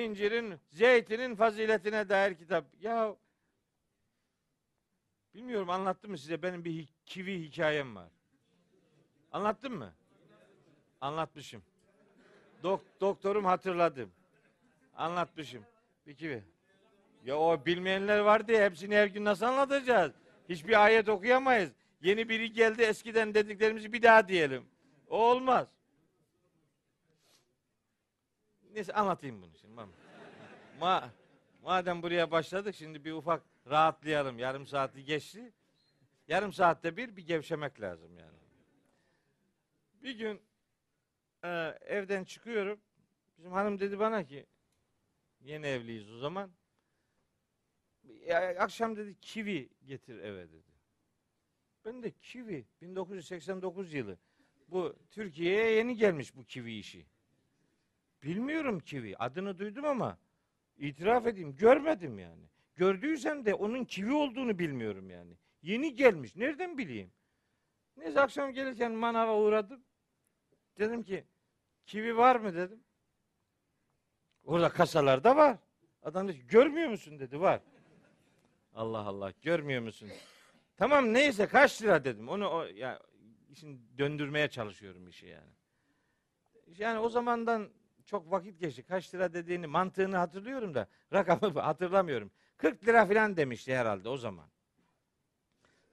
İncirin, zeytinin faziletine dair kitap. Ya bilmiyorum anlattım mı size benim bir kivi hikayem var. Anlattım mı? Anlatmışım. Dok- doktorum hatırladım. Anlatmışım. Bir kivi. Ya o bilmeyenler var diye hepsini her gün nasıl anlatacağız? Hiçbir ayet okuyamayız. Yeni biri geldi eskiden dediklerimizi bir daha diyelim. O olmaz. Neyse anlatayım bunu şimdi. Ma madem buraya başladık şimdi bir ufak rahatlayalım. Yarım saati geçti. Yarım saatte bir bir gevşemek lazım yani. Bir gün e, evden çıkıyorum. Bizim hanım dedi bana ki yeni evliyiz o zaman. Ya, akşam dedi kivi getir eve dedi. Ben de kivi 1989 yılı. Bu Türkiye'ye yeni gelmiş bu kivi işi. Bilmiyorum kivi. Adını duydum ama itiraf edeyim görmedim yani. Gördüysem de onun kivi olduğunu bilmiyorum yani. Yeni gelmiş. Nereden bileyim? Neyse akşam gelirken manava uğradım. Dedim ki kivi var mı dedim. Orada kasalarda var. Adam dedi görmüyor musun dedi var. Allah Allah görmüyor musun? Tamam neyse kaç lira dedim. Onu o ya işin döndürmeye çalışıyorum işi yani. Yani o zamandan çok vakit geçti. Kaç lira dediğini mantığını hatırlıyorum da rakamı hatırlamıyorum. 40 lira falan demişti herhalde o zaman.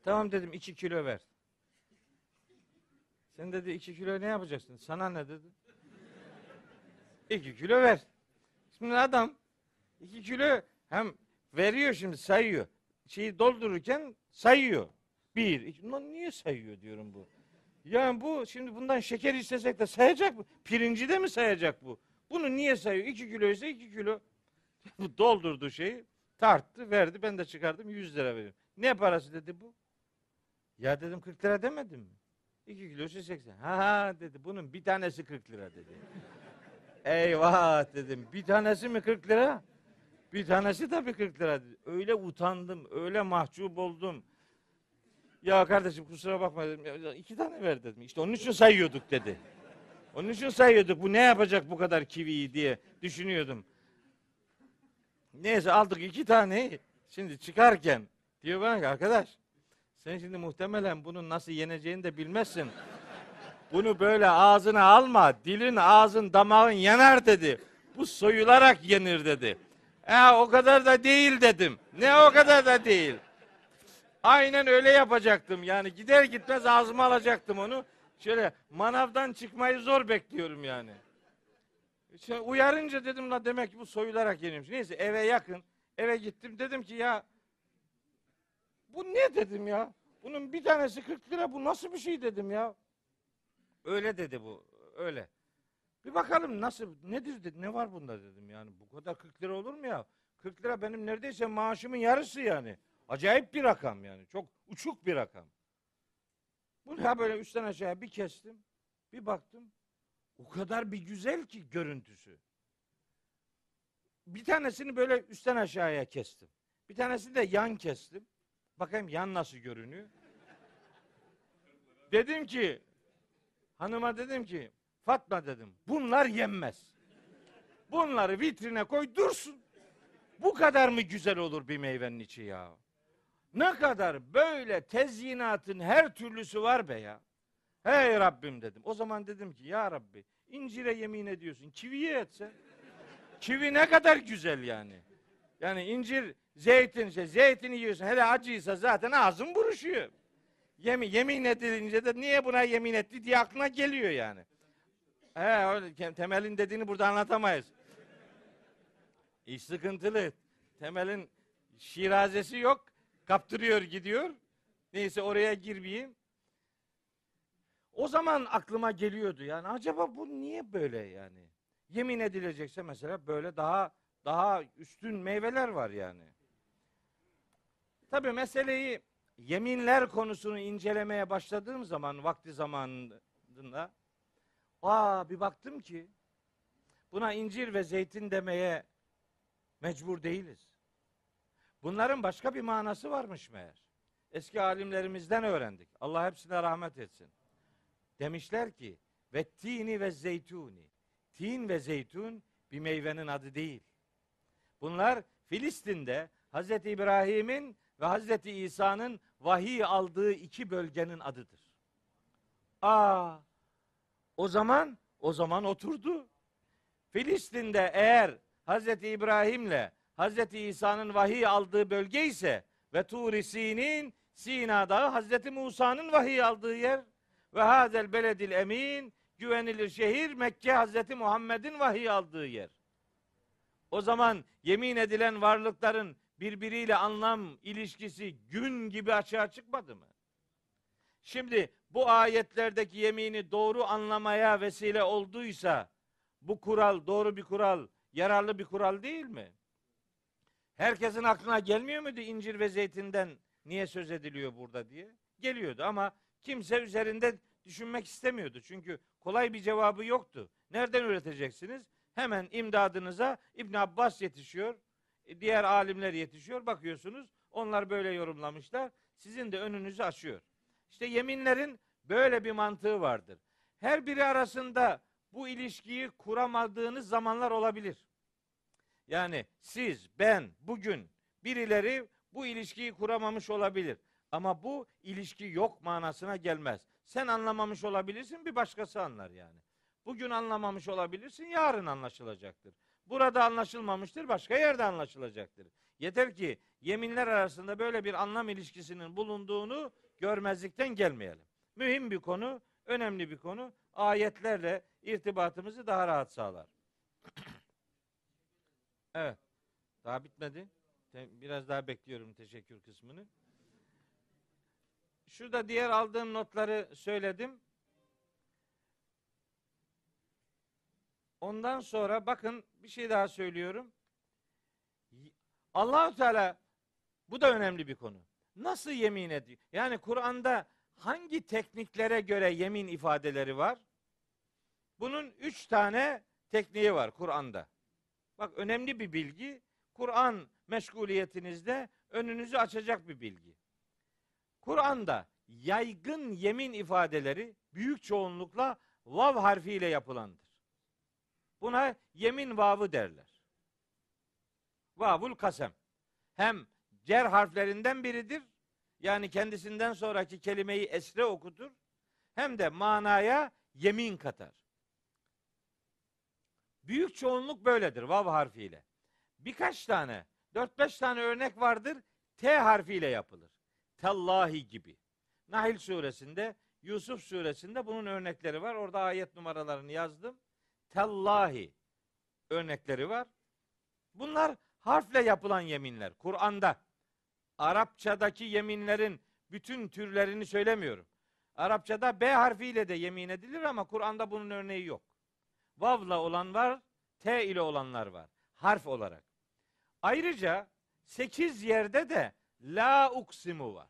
Tamam dedim 2 kilo ver. Sen dedi 2 kilo ne yapacaksın? Sana ne dedi? 2 kilo ver. Şimdi adam 2 kilo hem veriyor şimdi sayıyor. Şeyi doldururken sayıyor. Bir, iki, niye sayıyor diyorum bu. Yani bu şimdi bundan şeker istesek de sayacak mı? Pirinci de mi sayacak bu? Bunu niye sayıyor? 2 kilo ise 2 kilo. Bu doldurdu şeyi. Tarttı verdi ben de çıkardım 100 lira veriyorum. Ne parası dedi bu? Ya dedim 40 lira demedim mi? 2 kilosu 80. Ha ha dedi bunun bir tanesi 40 lira dedi. Eyvah dedim. Bir tanesi mi 40 lira? Bir tanesi tabii 40 lira dedi. Öyle utandım, öyle mahcup oldum. Ya kardeşim kusura bakma dedim. Ya, iki tane ver dedim. İşte onun için sayıyorduk dedi. Onun için sayıyorduk. Bu ne yapacak bu kadar kiviyi diye düşünüyordum. Neyse aldık iki tane. Şimdi çıkarken diyor bana ki arkadaş sen şimdi muhtemelen bunun nasıl yeneceğini de bilmezsin. Bunu böyle ağzına alma. Dilin, ağzın, damağın yanar dedi. Bu soyularak yenir dedi. E o kadar da değil dedim. Ne o kadar da değil. Aynen öyle yapacaktım. Yani gider gitmez ağzıma alacaktım onu. Şöyle manavdan çıkmayı zor bekliyorum yani. İşte uyarınca dedim la demek ki bu soyularak yenilmiş. Neyse eve yakın. Eve gittim dedim ki ya bu ne dedim ya? Bunun bir tanesi 40 lira bu nasıl bir şey dedim ya. Öyle dedi bu. Öyle. Bir bakalım nasıl nedir dedi. Ne var bunda dedim yani. Bu kadar 40 lira olur mu ya? 40 lira benim neredeyse maaşımın yarısı yani. Acayip bir rakam yani. Çok uçuk bir rakam. Bunu ha böyle üstten aşağıya bir kestim. Bir baktım. O kadar bir güzel ki görüntüsü. Bir tanesini böyle üstten aşağıya kestim. Bir tanesini de yan kestim. Bakayım yan nasıl görünüyor. Dedim ki hanıma dedim ki Fatma dedim bunlar yenmez. Bunları vitrine koy dursun. Bu kadar mı güzel olur bir meyvenin içi ya? Ne kadar böyle tezyinatın her türlüsü var be ya. Hey Rabbim dedim. O zaman dedim ki ya Rabbi incire yemin ediyorsun. Kiviye etse. Kivi ne kadar güzel yani. Yani incir, zeytin, işte, zeytini yiyorsun. Hele acıysa zaten ağzın buruşuyor. Yemin, yemin edilince de niye buna yemin etti diye aklına geliyor yani. He, öyle, temelin dediğini burada anlatamayız. İş sıkıntılı. Temelin şirazesi yok. Kaptırıyor gidiyor. Neyse oraya girmeyeyim. O zaman aklıma geliyordu yani acaba bu niye böyle yani? Yemin edilecekse mesela böyle daha daha üstün meyveler var yani. Tabi meseleyi yeminler konusunu incelemeye başladığım zaman vakti zamanında aa bir baktım ki buna incir ve zeytin demeye mecbur değiliz. Bunların başka bir manası varmış meğer. Eski alimlerimizden öğrendik. Allah hepsine rahmet etsin. Demişler ki ve tini ve zeytuni. Tin ve zeytun bir meyvenin adı değil. Bunlar Filistin'de Hz. İbrahim'in ve Hz. İsa'nın vahiy aldığı iki bölgenin adıdır. Aa, o zaman o zaman oturdu. Filistin'de eğer Hz. İbrahim'le Hz. İsa'nın vahiy aldığı bölge ise ve Tur-i Sin'in Sina Dağı Hz. Musa'nın vahiy aldığı yer ve hazel beledil emin güvenilir şehir Mekke Hz. Muhammed'in vahiy aldığı yer. O zaman yemin edilen varlıkların birbiriyle anlam ilişkisi gün gibi açığa çıkmadı mı? Şimdi bu ayetlerdeki yemini doğru anlamaya vesile olduysa bu kural doğru bir kural, yararlı bir kural değil mi? Herkesin aklına gelmiyor muydu incir ve zeytinden niye söz ediliyor burada diye? Geliyordu ama kimse üzerinde düşünmek istemiyordu. Çünkü kolay bir cevabı yoktu. Nereden üreteceksiniz? Hemen imdadınıza İbn Abbas yetişiyor. Diğer alimler yetişiyor. Bakıyorsunuz onlar böyle yorumlamışlar. Sizin de önünüzü açıyor. İşte yeminlerin böyle bir mantığı vardır. Her biri arasında bu ilişkiyi kuramadığınız zamanlar olabilir. Yani siz, ben, bugün birileri bu ilişkiyi kuramamış olabilir. Ama bu ilişki yok manasına gelmez. Sen anlamamış olabilirsin, bir başkası anlar yani. Bugün anlamamış olabilirsin, yarın anlaşılacaktır. Burada anlaşılmamıştır, başka yerde anlaşılacaktır. Yeter ki yeminler arasında böyle bir anlam ilişkisinin bulunduğunu görmezlikten gelmeyelim. Mühim bir konu, önemli bir konu. Ayetlerle irtibatımızı daha rahat sağlar. evet. Daha bitmedi. Biraz daha bekliyorum teşekkür kısmını. Şurada diğer aldığım notları söyledim. Ondan sonra bakın bir şey daha söylüyorum. Allahu Teala bu da önemli bir konu. Nasıl yemin ediyor? Yani Kur'an'da hangi tekniklere göre yemin ifadeleri var? Bunun üç tane tekniği var Kur'an'da. Bak önemli bir bilgi. Kur'an meşguliyetinizde önünüzü açacak bir bilgi. Kur'an'da yaygın yemin ifadeleri büyük çoğunlukla vav harfiyle yapılandır. Buna yemin vavı derler. Vavul kasem. Hem cer harflerinden biridir. Yani kendisinden sonraki kelimeyi esre okutur. Hem de manaya yemin katar. Büyük çoğunluk böyledir vav harfiyle. Birkaç tane, 4-5 tane örnek vardır. T harfiyle yapılır. Tallahi gibi. Nahil suresinde, Yusuf suresinde bunun örnekleri var. Orada ayet numaralarını yazdım. Tallahi örnekleri var. Bunlar harfle yapılan yeminler. Kur'an'da Arapçadaki yeminlerin bütün türlerini söylemiyorum. Arapçada B harfiyle de yemin edilir ama Kur'an'da bunun örneği yok. Vav'la olan var, T ile olanlar var. Harf olarak. Ayrıca 8 yerde de la uksimu var.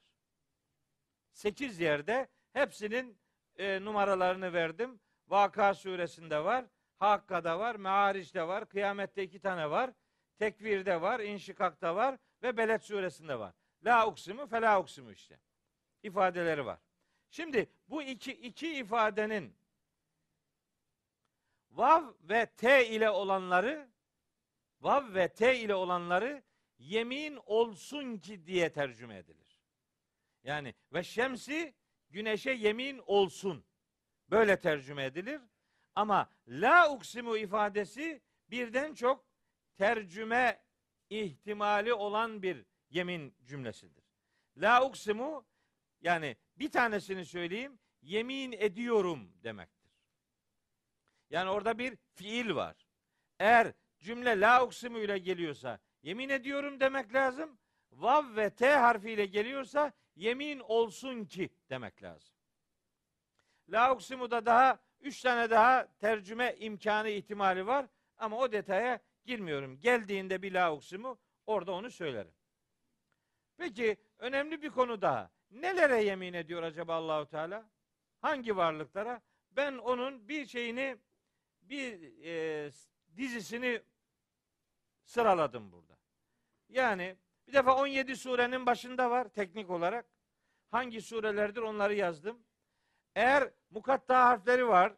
8 yerde hepsinin e, numaralarını verdim. Vaka suresinde var, Hakka'da var, Me'aric'de var, Kıyamette iki tane var, Tekvir'de var, İnşikak'ta var ve Beled suresinde var. La uksimu fe la uksimu işte. ifadeleri var. Şimdi bu iki, iki ifadenin vav ve t ile olanları vav ve t ile olanları yemin olsun ki diye tercüme edilir. Yani ve şemsi güneşe yemin olsun. Böyle tercüme edilir. Ama la uksimu ifadesi birden çok tercüme ihtimali olan bir yemin cümlesidir. La uksimu yani bir tanesini söyleyeyim yemin ediyorum demektir. Yani orada bir fiil var. Eğer cümle la uksimu ile geliyorsa yemin ediyorum demek lazım. Vav ve t harfiyle geliyorsa yemin olsun ki demek lazım. La uksimu da daha üç tane daha tercüme imkanı ihtimali var ama o detaya girmiyorum. Geldiğinde bir la uksimu orada onu söylerim. Peki önemli bir konu daha. Nelere yemin ediyor acaba Allahu Teala? Hangi varlıklara? Ben onun bir şeyini bir e, dizisini sıraladım burada. Yani bir defa 17 surenin başında var teknik olarak. Hangi surelerdir onları yazdım. Eğer mukatta harfleri var.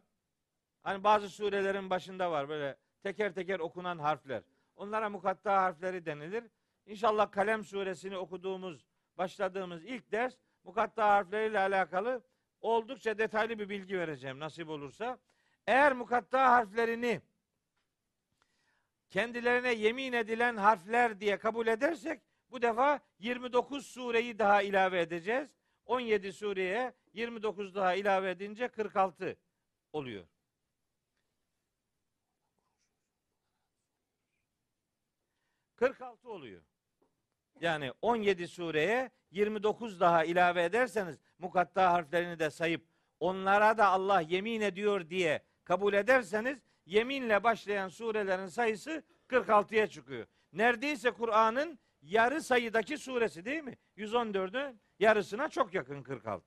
Hani bazı surelerin başında var böyle teker teker okunan harfler. Onlara mukatta harfleri denilir. İnşallah Kalem suresini okuduğumuz, başladığımız ilk ders mukatta harfleriyle alakalı oldukça detaylı bir bilgi vereceğim nasip olursa. Eğer mukatta harflerini kendilerine yemin edilen harfler diye kabul edersek bu defa 29 sureyi daha ilave edeceğiz. 17 sureye 29 daha ilave edince 46 oluyor. ...46 oluyor. Yani 17 sureye 29 daha ilave ederseniz mukatta harflerini de sayıp onlara da Allah yemin ediyor diye kabul ederseniz yeminle başlayan surelerin sayısı 46'ya çıkıyor. Neredeyse Kur'an'ın yarı sayıdaki suresi değil mi? 114'ün yarısına çok yakın 46.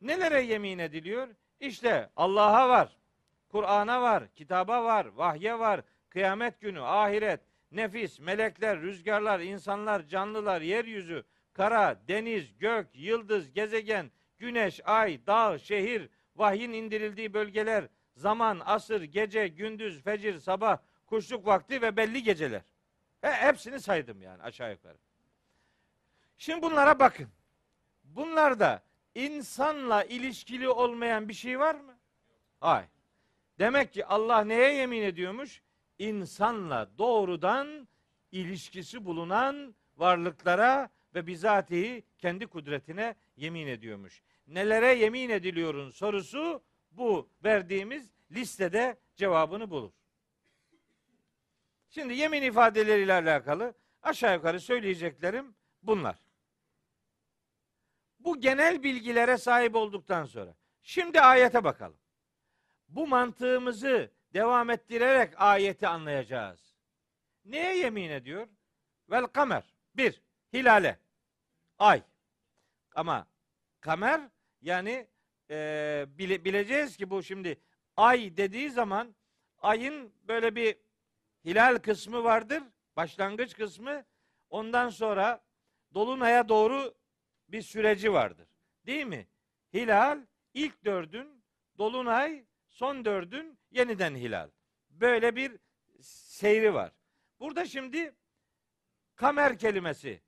Nelere yemin ediliyor? İşte Allah'a var, Kur'an'a var, kitaba var, vahye var, kıyamet günü, ahiret, nefis, melekler, rüzgarlar, insanlar, canlılar, yeryüzü, kara, deniz, gök, yıldız, gezegen, güneş, ay, dağ, şehir, vahyin indirildiği bölgeler, zaman, asır, gece, gündüz, fecir, sabah, kuşluk vakti ve belli geceler. He, hepsini saydım yani aşağı yukarı. Şimdi bunlara bakın. Bunlarda insanla ilişkili olmayan bir şey var mı? Hayır. Demek ki Allah neye yemin ediyormuş? İnsanla doğrudan ilişkisi bulunan varlıklara ve bizatihi kendi kudretine yemin ediyormuş. Nelere yemin ediliyorun sorusu bu verdiğimiz listede cevabını bulur. Şimdi yemin ifadeleriyle alakalı aşağı yukarı söyleyeceklerim bunlar. Bu genel bilgilere sahip olduktan sonra şimdi ayete bakalım. Bu mantığımızı devam ettirerek ayeti anlayacağız. Neye yemin ediyor? Vel kamer. Bir, hilale. Ay. Ama kamer yani e, bile, bileceğiz ki bu şimdi ay dediği zaman ayın böyle bir hilal kısmı vardır. Başlangıç kısmı. Ondan sonra dolunaya doğru bir süreci vardır. Değil mi? Hilal ilk dördün, dolunay son dördün yeniden hilal. Böyle bir seyri var. Burada şimdi kamer kelimesi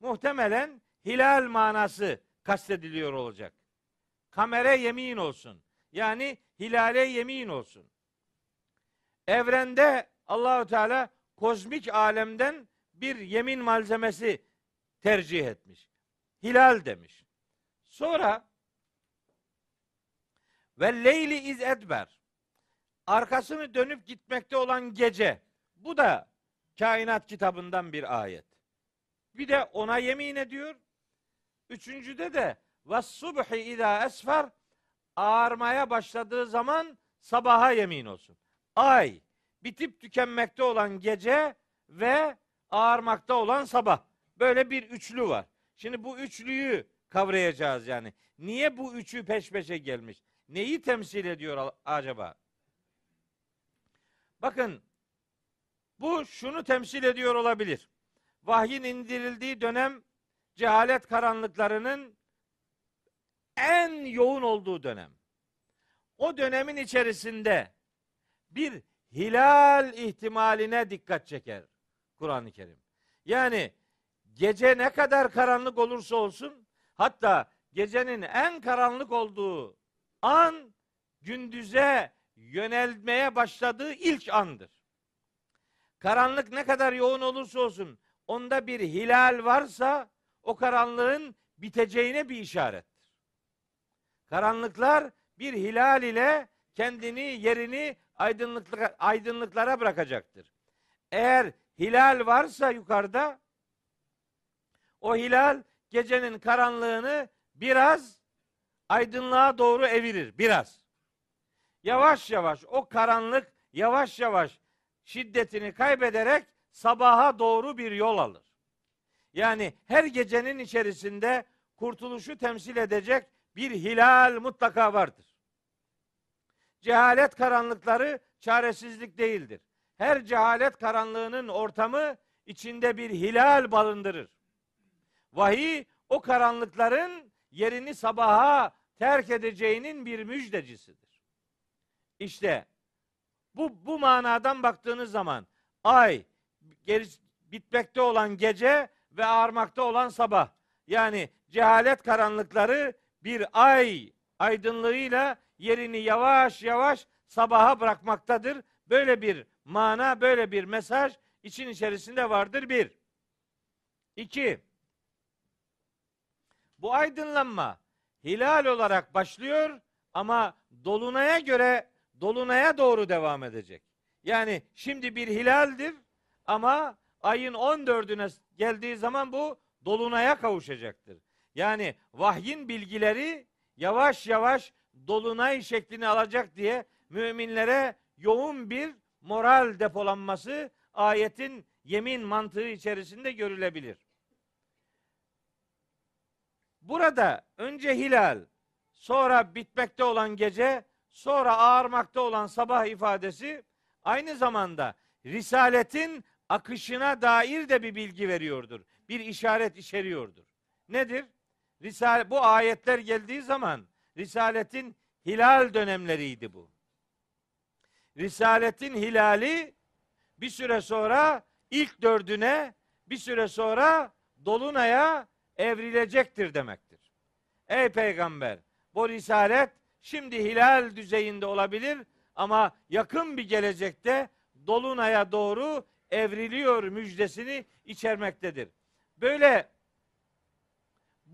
muhtemelen hilal manası kastediliyor olacak. Kamere yemin olsun. Yani hilale yemin olsun. Evrende Allahü Teala kozmik alemden bir yemin malzemesi tercih etmiş. Hilal demiş. Sonra ve leyli iz edber. Arkasını dönüp gitmekte olan gece. Bu da kainat kitabından bir ayet. Bir de ona yemin ediyor. Üçüncüde de ve subhi ida esfer ağarmaya başladığı zaman sabaha yemin olsun. Ay bitip tükenmekte olan gece ve ağarmakta olan sabah. Böyle bir üçlü var. Şimdi bu üçlüyü kavrayacağız yani. Niye bu üçü peş peşe gelmiş? Neyi temsil ediyor acaba? Bakın bu şunu temsil ediyor olabilir. Vahyin indirildiği dönem cehalet karanlıklarının en yoğun olduğu dönem. O dönemin içerisinde bir hilal ihtimaline dikkat çeker Kur'an-ı Kerim. Yani gece ne kadar karanlık olursa olsun hatta gecenin en karanlık olduğu an gündüze yönelmeye başladığı ilk andır. Karanlık ne kadar yoğun olursa olsun onda bir hilal varsa o karanlığın biteceğine bir işarettir. Karanlıklar bir hilal ile kendini yerini aydınlıklara, aydınlıklara bırakacaktır. Eğer hilal varsa yukarıda o hilal gecenin karanlığını biraz aydınlığa doğru evirir. Biraz. Yavaş yavaş o karanlık yavaş yavaş şiddetini kaybederek sabaha doğru bir yol alır. Yani her gecenin içerisinde kurtuluşu temsil edecek bir hilal mutlaka vardır. cehalet karanlıkları çaresizlik değildir. Her cehalet karanlığının ortamı içinde bir hilal barındırır. Vahiy o karanlıkların yerini sabaha terk edeceğinin bir müjdecisidir. İşte bu, bu manadan baktığınız zaman ay, geri, bitmekte olan gece ve ağarmakta olan sabah. Yani cehalet karanlıkları bir ay aydınlığıyla yerini yavaş yavaş sabaha bırakmaktadır. Böyle bir mana, böyle bir mesaj için içerisinde vardır bir. İki, bu aydınlanma hilal olarak başlıyor ama dolunaya göre dolunaya doğru devam edecek. Yani şimdi bir hilaldir ama ayın 14'üne geldiği zaman bu dolunaya kavuşacaktır. Yani vahyin bilgileri yavaş yavaş dolunay şeklini alacak diye müminlere yoğun bir moral depolanması ayetin yemin mantığı içerisinde görülebilir. Burada önce hilal, sonra bitmekte olan gece, sonra ağarmakta olan sabah ifadesi aynı zamanda risaletin akışına dair de bir bilgi veriyordur. Bir işaret içeriyordur. Nedir? Risale, bu ayetler geldiği zaman Risaletin hilal dönemleriydi bu. Risaletin hilali bir süre sonra ilk dördüne, bir süre sonra dolunaya evrilecektir demektir. Ey peygamber, bu risalet şimdi hilal düzeyinde olabilir ama yakın bir gelecekte dolunaya doğru evriliyor müjdesini içermektedir. Böyle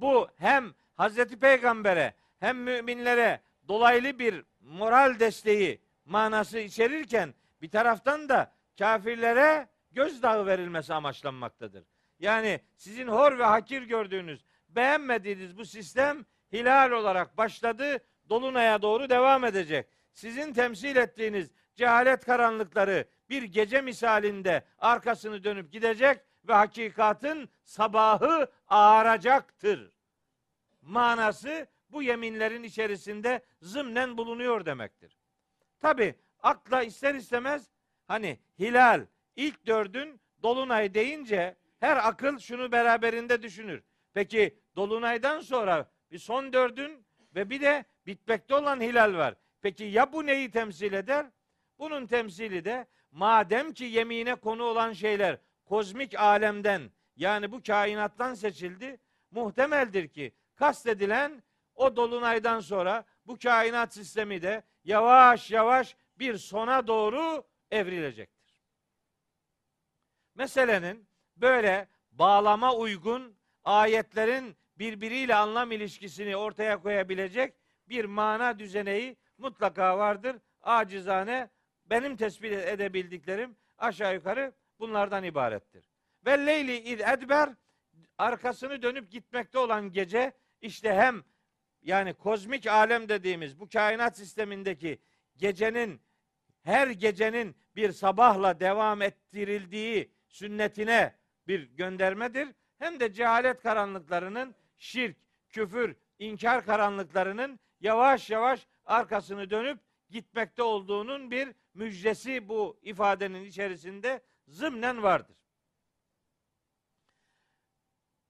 bu hem Hazreti Peygamber'e hem müminlere dolaylı bir moral desteği manası içerirken bir taraftan da kafirlere gözdağı verilmesi amaçlanmaktadır. Yani sizin hor ve hakir gördüğünüz, beğenmediğiniz bu sistem hilal olarak başladı, dolunaya doğru devam edecek. Sizin temsil ettiğiniz cehalet karanlıkları bir gece misalinde arkasını dönüp gidecek ve hakikatin sabahı ağaracaktır. Manası bu yeminlerin içerisinde zımnen bulunuyor demektir. Tabi akla ister istemez hani hilal ilk dördün dolunay deyince her akıl şunu beraberinde düşünür. Peki dolunaydan sonra bir son dördün ve bir de bitmekte olan hilal var. Peki ya bu neyi temsil eder? Bunun temsili de madem ki yemine konu olan şeyler kozmik alemden yani bu kainattan seçildi, muhtemeldir ki kastedilen o dolunaydan sonra bu kainat sistemi de yavaş yavaş bir sona doğru evrilecektir. Meselenin böyle bağlama uygun ayetlerin birbiriyle anlam ilişkisini ortaya koyabilecek bir mana düzeneği mutlaka vardır. Acizane benim tespit edebildiklerim aşağı yukarı bunlardan ibarettir. Ve leyli id edber arkasını dönüp gitmekte olan gece işte hem yani kozmik alem dediğimiz bu kainat sistemindeki gecenin her gecenin bir sabahla devam ettirildiği sünnetine bir göndermedir. Hem de cehalet karanlıklarının şirk, küfür, inkar karanlıklarının yavaş yavaş arkasını dönüp gitmekte olduğunun bir müjdesi bu ifadenin içerisinde zımnen vardır.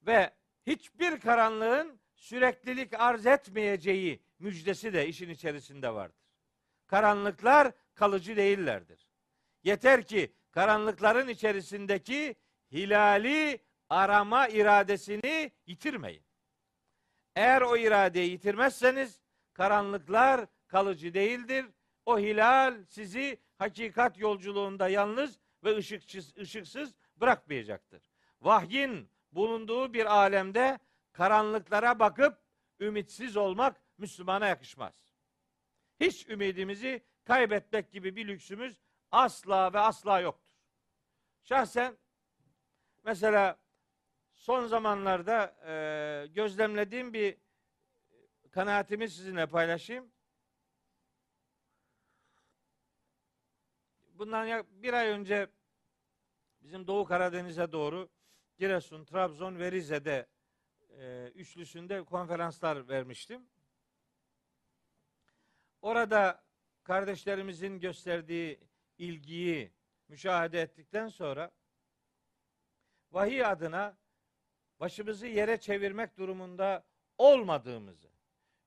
Ve hiçbir karanlığın süreklilik arz etmeyeceği müjdesi de işin içerisinde vardır. Karanlıklar kalıcı değillerdir. Yeter ki karanlıkların içerisindeki hilali arama iradesini yitirmeyin. Eğer o iradeyi yitirmezseniz karanlıklar kalıcı değildir. O hilal sizi hakikat yolculuğunda yalnız ve ışıksız, ışıksız bırakmayacaktır. Vahyin bulunduğu bir alemde karanlıklara bakıp ümitsiz olmak Müslümana yakışmaz. Hiç ümidimizi kaybetmek gibi bir lüksümüz asla ve asla yoktur. Şahsen mesela son zamanlarda e, gözlemlediğim bir kanaatimi sizinle paylaşayım. Bundan bir ay önce bizim Doğu Karadeniz'e doğru Giresun, Trabzon ve Rize'de e, üçlüsünde konferanslar vermiştim. Orada kardeşlerimizin gösterdiği ilgiyi müşahede ettikten sonra vahiy adına başımızı yere çevirmek durumunda olmadığımızı,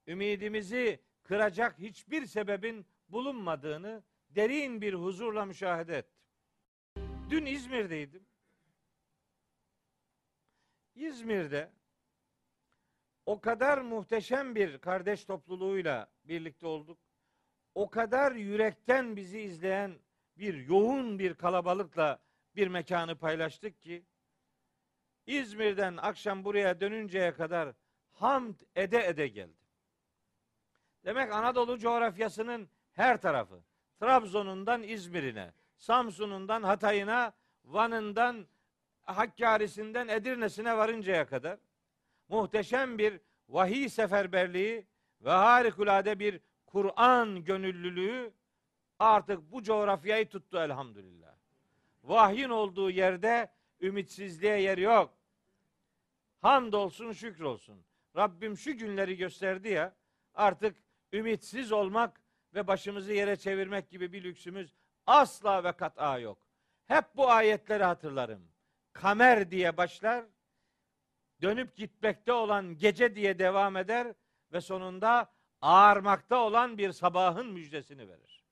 ümidimizi kıracak hiçbir sebebin bulunmadığını derin bir huzurla müşahede ettim. Dün İzmir'deydim. İzmir'de o kadar muhteşem bir kardeş topluluğuyla birlikte olduk. O kadar yürekten bizi izleyen bir yoğun bir kalabalıkla bir mekanı paylaştık ki İzmir'den akşam buraya dönünceye kadar hamd ede ede geldim. Demek Anadolu coğrafyasının her tarafı, Trabzon'undan İzmir'ine, Samsun'undan Hatay'ına, Van'ından Hakkari'sinden Edirne'sine varıncaya kadar muhteşem bir vahiy seferberliği ve harikulade bir Kur'an gönüllülüğü artık bu coğrafyayı tuttu elhamdülillah. Vahyin olduğu yerde ümitsizliğe yer yok. Hamdolsun şükür olsun. Rabbim şu günleri gösterdi ya artık ümitsiz olmak ve başımızı yere çevirmek gibi bir lüksümüz asla ve kat'a yok. Hep bu ayetleri hatırlarım. Kamer diye başlar, dönüp gitmekte olan gece diye devam eder ve sonunda ağarmakta olan bir sabahın müjdesini verir.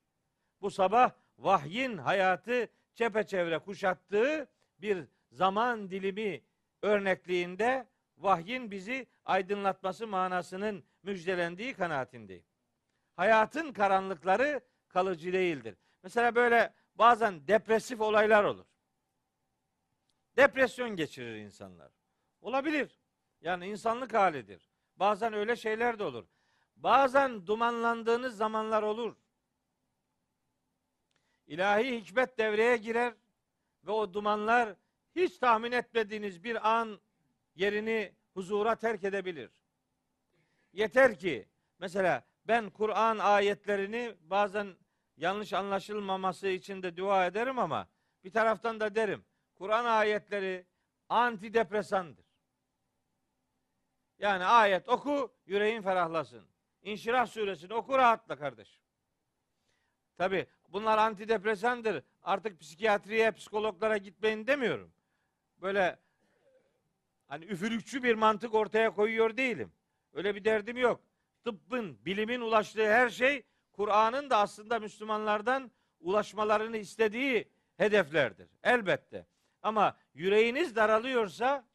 Bu sabah vahyin hayatı çepeçevre kuşattığı bir zaman dilimi örnekliğinde vahyin bizi aydınlatması manasının müjdelendiği kanaatindeyim. Hayatın karanlıkları kalıcı değildir. Mesela böyle bazen depresif olaylar olur. Depresyon geçirir insanlar. Olabilir. Yani insanlık halidir. Bazen öyle şeyler de olur. Bazen dumanlandığınız zamanlar olur. İlahi hikmet devreye girer ve o dumanlar hiç tahmin etmediğiniz bir an yerini huzura terk edebilir. Yeter ki mesela ben Kur'an ayetlerini bazen yanlış anlaşılmaması için de dua ederim ama bir taraftan da derim. Kur'an ayetleri antidepresandır. Yani ayet oku, yüreğin ferahlasın. İnşirah suresini oku rahatla kardeşim. Tabi bunlar antidepresandır. Artık psikiyatriye, psikologlara gitmeyin demiyorum. Böyle hani üfürükçü bir mantık ortaya koyuyor değilim. Öyle bir derdim yok. Tıbbın, bilimin ulaştığı her şey Kur'an'ın da aslında Müslümanlardan ulaşmalarını istediği hedeflerdir. Elbette. Ama yüreğiniz daralıyorsa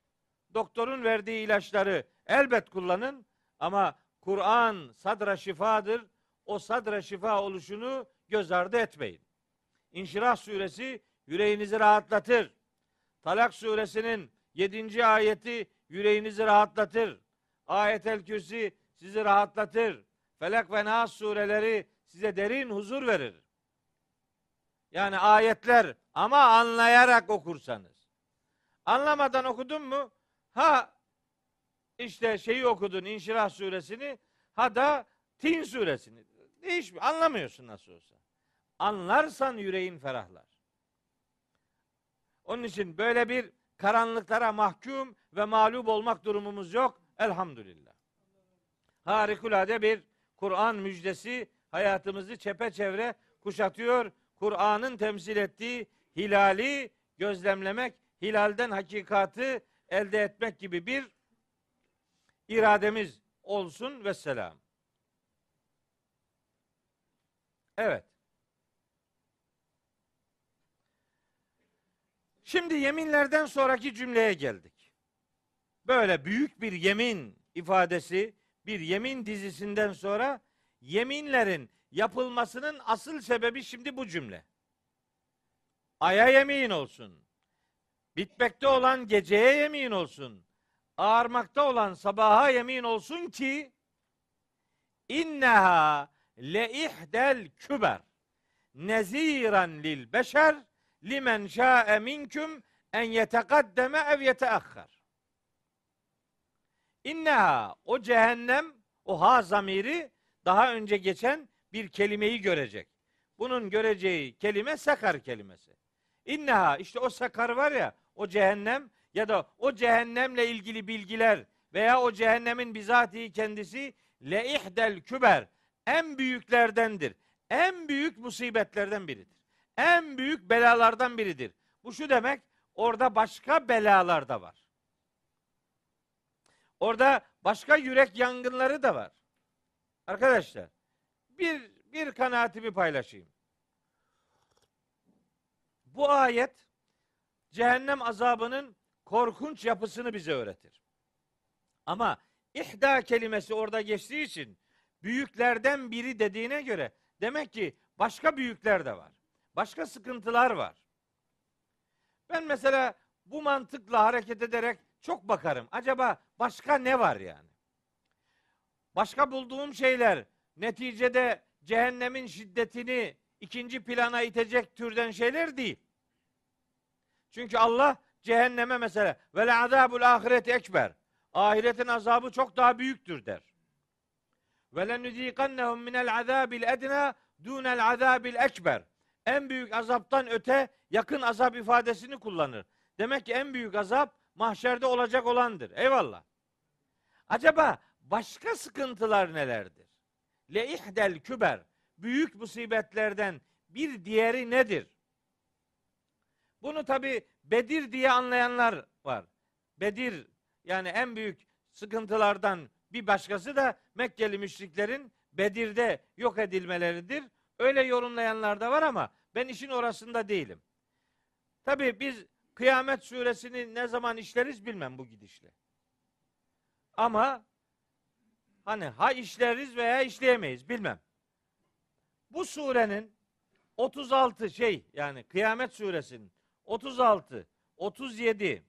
doktorun verdiği ilaçları elbet kullanın ama Kur'an sadra şifadır. O sadra şifa oluşunu göz ardı etmeyin. İnşirah suresi yüreğinizi rahatlatır. Talak suresinin 7. ayeti yüreğinizi rahatlatır. Ayetel Kürsi sizi rahatlatır. Felak ve Nas sureleri size derin huzur verir. Yani ayetler ama anlayarak okursanız. Anlamadan okudun mu? Ha işte şeyi okudun İnşirah suresini ha da Tin suresini. Değişmiyor. Anlamıyorsun nasıl olsa. Anlarsan yüreğin ferahlar. Onun için böyle bir karanlıklara mahkum ve mağlup olmak durumumuz yok. Elhamdülillah. Harikulade bir Kur'an müjdesi hayatımızı çepeçevre kuşatıyor. Kur'an'ın temsil ettiği hilali gözlemlemek, hilalden hakikatı elde etmek gibi bir irademiz olsun ve selam. Evet. Şimdi yeminlerden sonraki cümleye geldik. Böyle büyük bir yemin ifadesi, bir yemin dizisinden sonra yeminlerin yapılmasının asıl sebebi şimdi bu cümle. Aya yemin olsun. Bitmekte olan geceye yemin olsun. Ağarmakta olan sabaha yemin olsun ki inneha le ihdel küber neziran lil beşer limen şa'e minküm en yetekaddeme ev yeteakhar. İnneha o cehennem o ha zamiri daha önce geçen bir kelimeyi görecek. Bunun göreceği kelime sakar kelimesi. İnneha işte o sakar var ya o cehennem ya da o cehennemle ilgili bilgiler veya o cehennemin bizatihi kendisi le ihdel küber en büyüklerdendir. en büyük musibetlerden biridir. En büyük belalardan biridir. Bu şu demek, orada başka belalar da var. Orada başka yürek yangınları da var. Arkadaşlar, bir bir kanaatimi paylaşayım. Bu ayet cehennem azabının korkunç yapısını bize öğretir. Ama ihda kelimesi orada geçtiği için büyüklerden biri dediğine göre demek ki başka büyükler de var. Başka sıkıntılar var. Ben mesela bu mantıkla hareket ederek çok bakarım. Acaba başka ne var yani? Başka bulduğum şeyler neticede cehennemin şiddetini ikinci plana itecek türden şeyler değil. Çünkü Allah cehenneme mesela ve azabul ahiret ekber. Ahiretin azabı çok daha büyüktür der. Ve lenuzikannahum minel azabil edna dunel azabil ekber. En büyük azaptan öte yakın azap ifadesini kullanır. Demek ki en büyük azap mahşerde olacak olandır. Eyvallah. Acaba başka sıkıntılar nelerdir? Le ihdel küber. Büyük musibetlerden bir diğeri nedir? Bunu tabi Bedir diye anlayanlar var. Bedir yani en büyük sıkıntılardan bir başkası da Mekkeli müşriklerin Bedir'de yok edilmeleridir. Öyle yorumlayanlar da var ama ben işin orasında değilim. Tabi biz Kıyamet suresini ne zaman işleriz bilmem bu gidişle. Ama hani ha işleriz veya işleyemeyiz bilmem. Bu surenin 36 şey yani Kıyamet suresinin 36, 37,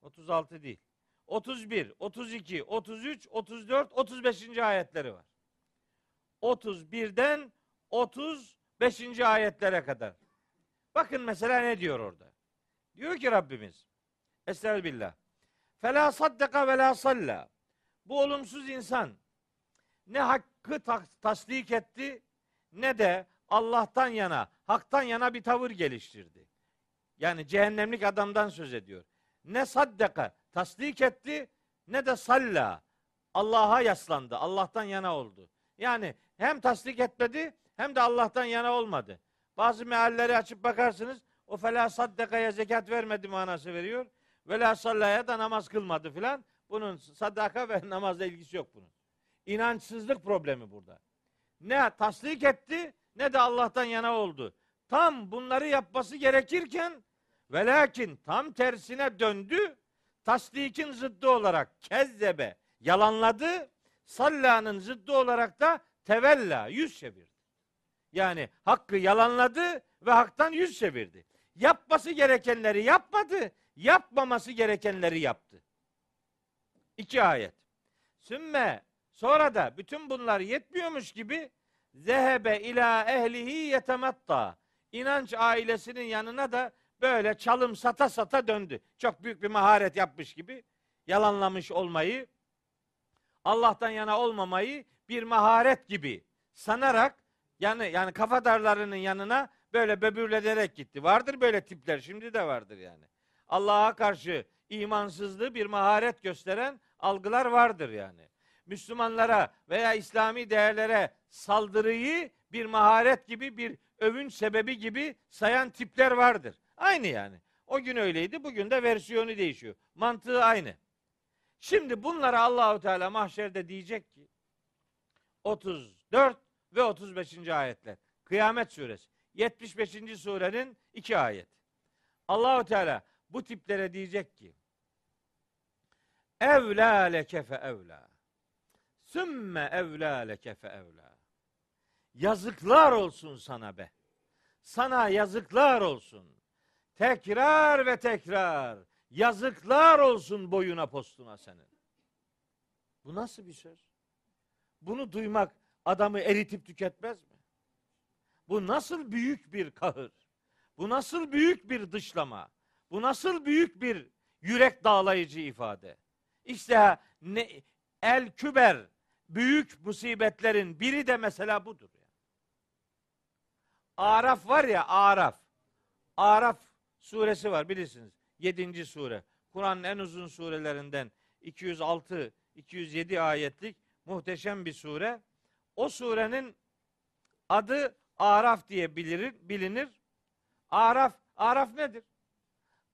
36 değil. 31, 32, 33, 34, 35. ayetleri var. 31'den 35. ayetlere kadar. Bakın mesela ne diyor orada? Diyor ki Rabbimiz Estağfirullah. Fela saddaka ve la salla. Bu olumsuz insan ne hakkı tasdik etti ne de Allah'tan yana, haktan yana bir tavır geliştirdi. Yani cehennemlik adamdan söz ediyor. Ne saddaka tasdik etti ne de salla Allah'a yaslandı. Allah'tan yana oldu. Yani hem tasdik etmedi hem de Allah'tan yana olmadı. Bazı mealleri açıp bakarsınız o fela saddakaya zekat vermedi manası veriyor. Ve la sallaya da namaz kılmadı filan. Bunun sadaka ve namazla ilgisi yok bunun. İnançsızlık problemi burada. Ne tasdik etti ne de Allah'tan yana oldu. Tam bunları yapması gerekirken ve lakin tam tersine döndü. Tasdikin zıddı olarak kezzebe yalanladı. Sallanın zıddı olarak da tevella yüz çevirdi. Yani hakkı yalanladı ve haktan yüz çevirdi. Yapması gerekenleri yapmadı, yapmaması gerekenleri yaptı. İki ayet. Sümme sonra da bütün bunlar yetmiyormuş gibi zehebe ila ehlihi yetematta. İnanç ailesinin yanına da böyle çalım sata sata döndü. Çok büyük bir maharet yapmış gibi yalanlamış olmayı, Allah'tan yana olmamayı bir maharet gibi sanarak yani yani kafadarlarının yanına böyle böbürlederek gitti. Vardır böyle tipler. Şimdi de vardır yani. Allah'a karşı imansızlığı bir maharet gösteren algılar vardır yani. Müslümanlara veya İslami değerlere saldırıyı bir maharet gibi bir övünç sebebi gibi sayan tipler vardır. Aynı yani. O gün öyleydi, bugün de versiyonu değişiyor. Mantığı aynı. Şimdi bunlara Allahu Teala mahşerde diyecek ki 34 ve 35. ayetler. Kıyamet suresi. 75. surenin iki ayet. Allahu Teala bu tiplere diyecek ki Evlâ leke fe evlâ. Sümme evlâ leke fe evlâ. Yazıklar olsun sana be. Sana yazıklar olsun. Tekrar ve tekrar. Yazıklar olsun boyuna postuna senin. Bu nasıl bir söz? Bunu duymak adamı eritip tüketmez mi? Bu nasıl büyük bir kahır? Bu nasıl büyük bir dışlama? Bu nasıl büyük bir yürek dağlayıcı ifade? İşte ne, el küber büyük musibetlerin biri de mesela budur. Yani. Araf var ya Araf. Araf suresi var bilirsiniz. Yedinci sure. Kur'an'ın en uzun surelerinden 206 207 ayetlik muhteşem bir sure. O surenin Adı Araf diye bilinir. bilinir. Araf, Araf nedir?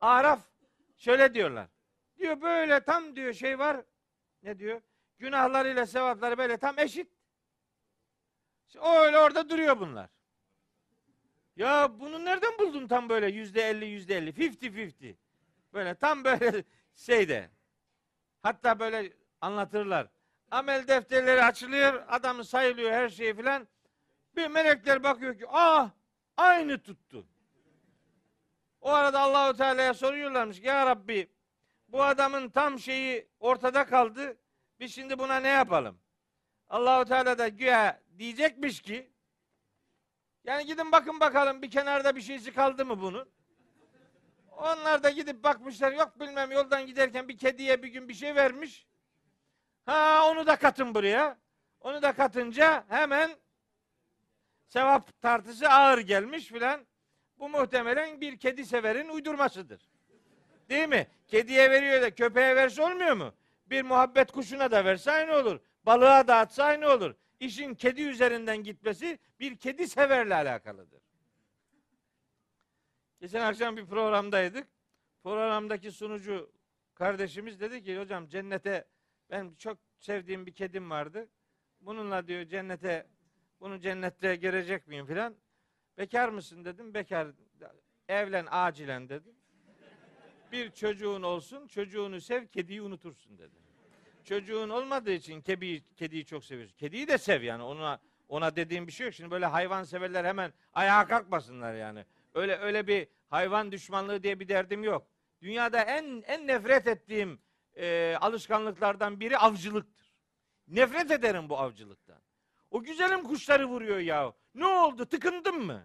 Araf şöyle diyorlar. Diyor böyle tam diyor şey var. Ne diyor? Günahlarıyla sevapları böyle tam eşit. O öyle orada duruyor bunlar. Ya bunu nereden buldun tam böyle yüzde elli yüzde elli fifty fifty böyle tam böyle şeyde hatta böyle anlatırlar amel defterleri açılıyor adamı sayılıyor her şeyi filan bir melekler bakıyor ki ah aynı tuttu o arada Allahu Teala'ya soruyorlarmış ya Rabbi bu adamın tam şeyi ortada kaldı biz şimdi buna ne yapalım Allahu Teala da güya diyecekmiş ki yani gidin bakın bakalım bir kenarda bir şeysi kaldı mı bunun? Onlar da gidip bakmışlar yok bilmem yoldan giderken bir kediye bir gün bir şey vermiş. Ha onu da katın buraya. Onu da katınca hemen sevap tartısı ağır gelmiş filan. Bu muhtemelen bir kedi severin uydurmasıdır. Değil mi? Kediye veriyor da köpeğe verse olmuyor mu? Bir muhabbet kuşuna da verse aynı olur. Balığa da atsa aynı olur. İşin kedi üzerinden gitmesi bir kedi severle alakalıdır. Geçen akşam bir programdaydık. Programdaki sunucu kardeşimiz dedi ki hocam cennete ben çok sevdiğim bir kedim vardı. Bununla diyor cennete bunu cennette girecek miyim filan. Bekar mısın dedim. Bekar. Evlen acilen dedim. Bir çocuğun olsun, çocuğunu sev, kediyi unutursun dedi. Çocuğun olmadığı için kediyi, kediyi çok seviyorsun. Kediyi de sev yani ona ona dediğim bir şey yok. Şimdi böyle hayvan severler hemen ayağa kalkmasınlar yani. Öyle öyle bir hayvan düşmanlığı diye bir derdim yok. Dünyada en en nefret ettiğim e, alışkanlıklardan biri avcılıktır. Nefret ederim bu avcılıktan. O güzelim kuşları vuruyor ya. Ne oldu? Tıkındın mı?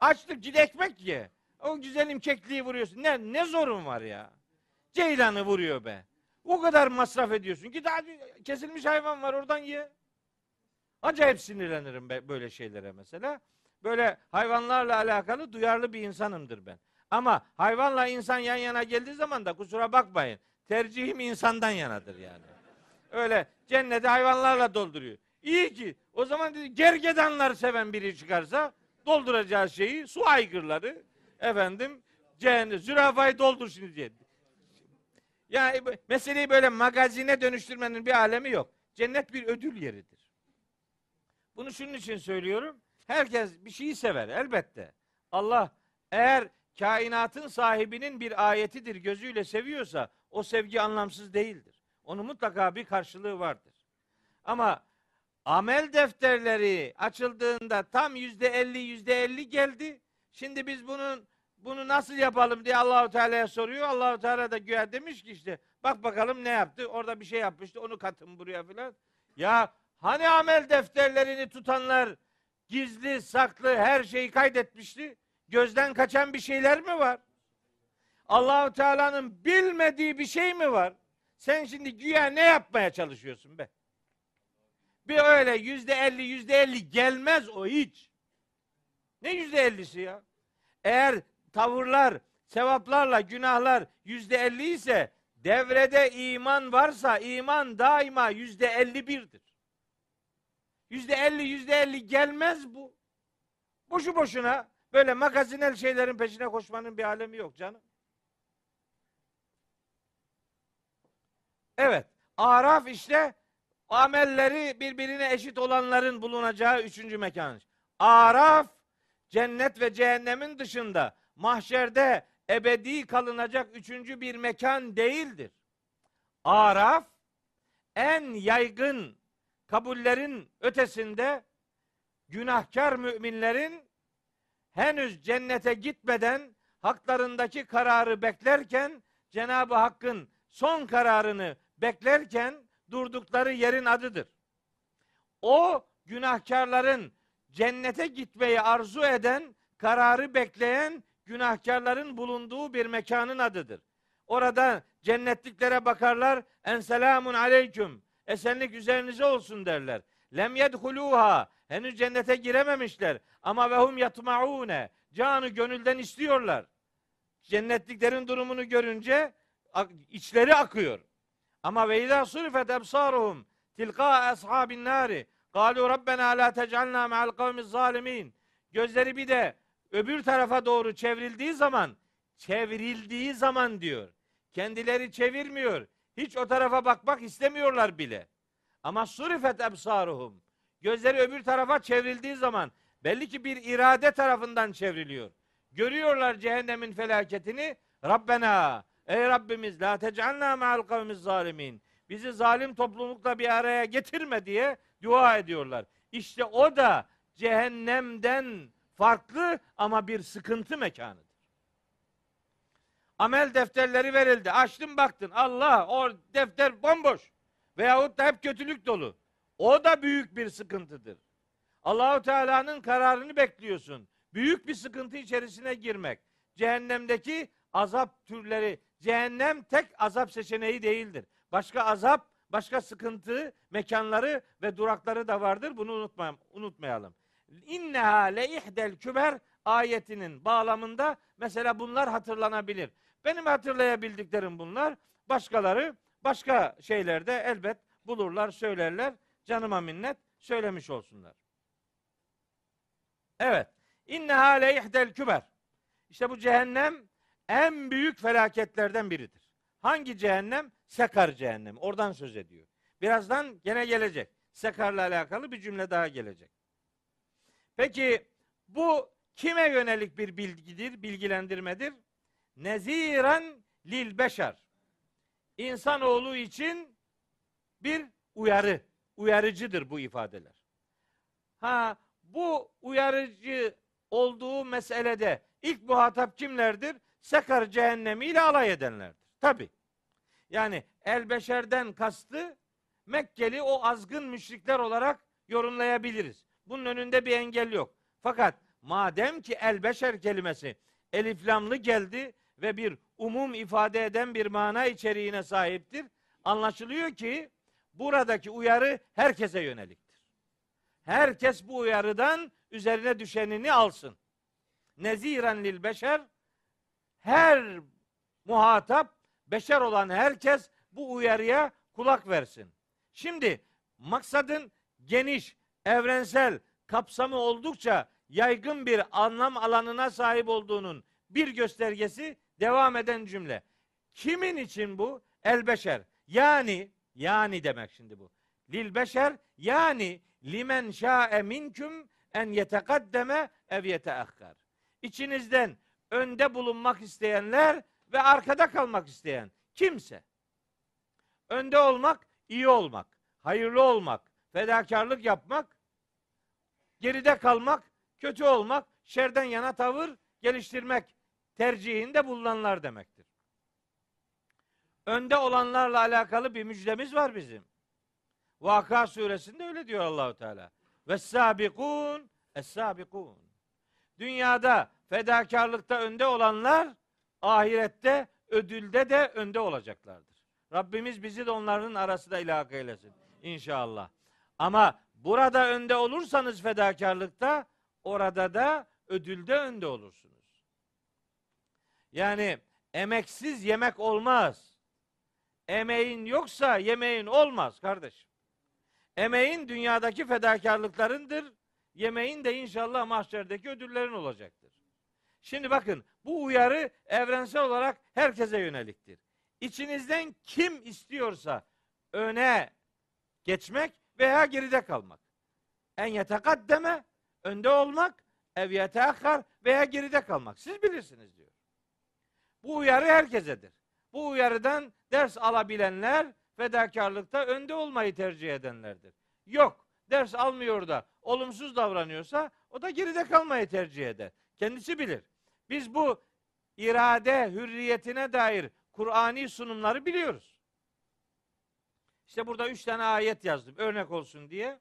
Açlık git ekmek ye. O güzelim kekliği vuruyorsun. Ne ne zorun var ya? Ceylanı vuruyor be. O kadar masraf ediyorsun. Git hadi kesilmiş hayvan var oradan ye. Acayip sinirlenirim böyle şeylere mesela. Böyle hayvanlarla alakalı duyarlı bir insanımdır ben. Ama hayvanla insan yan yana geldiği zaman da kusura bakmayın. Tercihim insandan yanadır yani. Öyle cenneti hayvanlarla dolduruyor. İyi ki o zaman dedi gergedanlar seven biri çıkarsa dolduracağı şeyi su aygırları efendim cehennem zürafayı doldur şimdi diye. Yani meseleyi böyle magazine dönüştürmenin bir alemi yok. Cennet bir ödül yeridir. Bunu şunun için söylüyorum. Herkes bir şeyi sever elbette. Allah eğer kainatın sahibinin bir ayetidir gözüyle seviyorsa o sevgi anlamsız değildir. Onun mutlaka bir karşılığı vardır. Ama amel defterleri açıldığında tam yüzde elli yüzde elli geldi. Şimdi biz bunun bunu nasıl yapalım diye Allahu Teala'ya soruyor. Allahu Teala da güya demiş ki işte bak bakalım ne yaptı. Orada bir şey yapmıştı. Onu katın buraya filan. Ya hani amel defterlerini tutanlar gizli, saklı her şeyi kaydetmişti. Gözden kaçan bir şeyler mi var? Allahu Teala'nın bilmediği bir şey mi var? Sen şimdi güya ne yapmaya çalışıyorsun be? Bir öyle yüzde elli, yüzde elli gelmez o hiç. Ne yüzde ellisi ya? Eğer tavırlar, sevaplarla günahlar yüzde elli ise devrede iman varsa iman daima yüzde elli birdir. Yüzde elli, yüzde elli gelmez bu. Boşu boşuna böyle magazinel şeylerin peşine koşmanın bir alemi yok canım. Evet. Araf işte amelleri birbirine eşit olanların bulunacağı üçüncü mekan. Araf cennet ve cehennemin dışında mahşerde ebedi kalınacak üçüncü bir mekan değildir. Araf en yaygın kabullerin ötesinde günahkar müminlerin henüz cennete gitmeden haklarındaki kararı beklerken Cenab-ı Hakk'ın son kararını beklerken durdukları yerin adıdır. O günahkarların cennete gitmeyi arzu eden, kararı bekleyen günahkarların bulunduğu bir mekanın adıdır. Orada cennetliklere bakarlar, en selamun aleyküm, esenlik üzerinize olsun derler. Lem yedhuluha, henüz cennete girememişler ama vehum yatmaune, canı gönülden istiyorlar. Cennetliklerin durumunu görünce içleri akıyor. Ama ve izâ surifet ebsâruhum tilqâ ashabin nâri Kalu Rabbena la tec'alna ma'al kavmiz zalimin. Gözleri bir de öbür tarafa doğru çevrildiği zaman, çevrildiği zaman diyor. Kendileri çevirmiyor. Hiç o tarafa bakmak istemiyorlar bile. Ama surifet ebsaruhum. Gözleri öbür tarafa çevrildiği zaman belli ki bir irade tarafından çevriliyor. Görüyorlar cehennemin felaketini. Rabbena ey Rabbimiz la tec'alna ma'al kavmiz zalimin. Bizi zalim toplulukla bir araya getirme diye dua ediyorlar. İşte o da cehennemden farklı ama bir sıkıntı mekanıdır. Amel defterleri verildi. Açtın baktın. Allah o defter bomboş. Veyahut da hep kötülük dolu. O da büyük bir sıkıntıdır. Allahu Teala'nın kararını bekliyorsun. Büyük bir sıkıntı içerisine girmek. Cehennemdeki azap türleri, cehennem tek azap seçeneği değildir. Başka azap, başka sıkıntı, mekanları ve durakları da vardır. Bunu unutmayalım. unutmayalım. İnneha le ihdel küber ayetinin bağlamında mesela bunlar hatırlanabilir. Benim hatırlayabildiklerim bunlar. Başkaları başka şeylerde elbet bulurlar, söylerler. Canıma minnet söylemiş olsunlar. Evet. İnneha le ihdel küber. İşte bu cehennem en büyük felaketlerden biridir. Hangi cehennem? Sekar cehennemi. Oradan söz ediyor. Birazdan gene gelecek. Sekarla alakalı bir cümle daha gelecek. Peki bu kime yönelik bir bilgidir, bilgilendirmedir? Neziren lil beşer. İnsanoğlu için bir uyarı, uyarıcıdır bu ifadeler. Ha bu uyarıcı olduğu meselede ilk muhatap kimlerdir? Sekar cehennemiyle alay edenlerdir. Tabi. Yani el beşerden kastı Mekkeli o azgın müşrikler olarak yorumlayabiliriz. Bunun önünde bir engel yok. Fakat madem ki el beşer kelimesi eliflamlı geldi ve bir umum ifade eden bir mana içeriğine sahiptir. Anlaşılıyor ki buradaki uyarı herkese yöneliktir. Herkes bu uyarıdan üzerine düşenini alsın. Neziren lil beşer her muhatap beşer olan herkes bu uyarıya kulak versin. Şimdi maksadın geniş, evrensel, kapsamı oldukça yaygın bir anlam alanına sahip olduğunun bir göstergesi devam eden cümle. Kimin için bu? El beşer. Yani yani demek şimdi bu. Lil beşer yani limen şa'e minküm en yetekaddeme ev yeteakkar. İçinizden önde bulunmak isteyenler ve arkada kalmak isteyen kimse. Önde olmak, iyi olmak, hayırlı olmak, fedakarlık yapmak, geride kalmak, kötü olmak, şerden yana tavır geliştirmek tercihinde bulunanlar demektir. Önde olanlarla alakalı bir müjdemiz var bizim. Vaka suresinde öyle diyor Allahu Teala. Ve sabikun es sabikun. Dünyada fedakarlıkta önde olanlar ahirette ödülde de önde olacaklardır. Rabbimiz bizi de onların arasında ilhak eylesin inşallah. Ama burada önde olursanız fedakarlıkta orada da ödülde önde olursunuz. Yani emeksiz yemek olmaz. Emeğin yoksa yemeğin olmaz kardeşim. Emeğin dünyadaki fedakarlıklarındır. Yemeğin de inşallah mahşerdeki ödüllerin olacaktır. Şimdi bakın bu uyarı evrensel olarak herkese yöneliktir. İçinizden kim istiyorsa öne geçmek veya geride kalmak. En yetekaddeme önde olmak, ev yeteakhar veya geride kalmak. Siz bilirsiniz diyor. Bu uyarı herkesedir. Bu uyarıdan ders alabilenler fedakarlıkta önde olmayı tercih edenlerdir. Yok, ders almıyor da olumsuz davranıyorsa o da geride kalmayı tercih eder. Kendisi bilir. Biz bu irade hürriyetine dair Kur'ani sunumları biliyoruz. İşte burada üç tane ayet yazdım örnek olsun diye.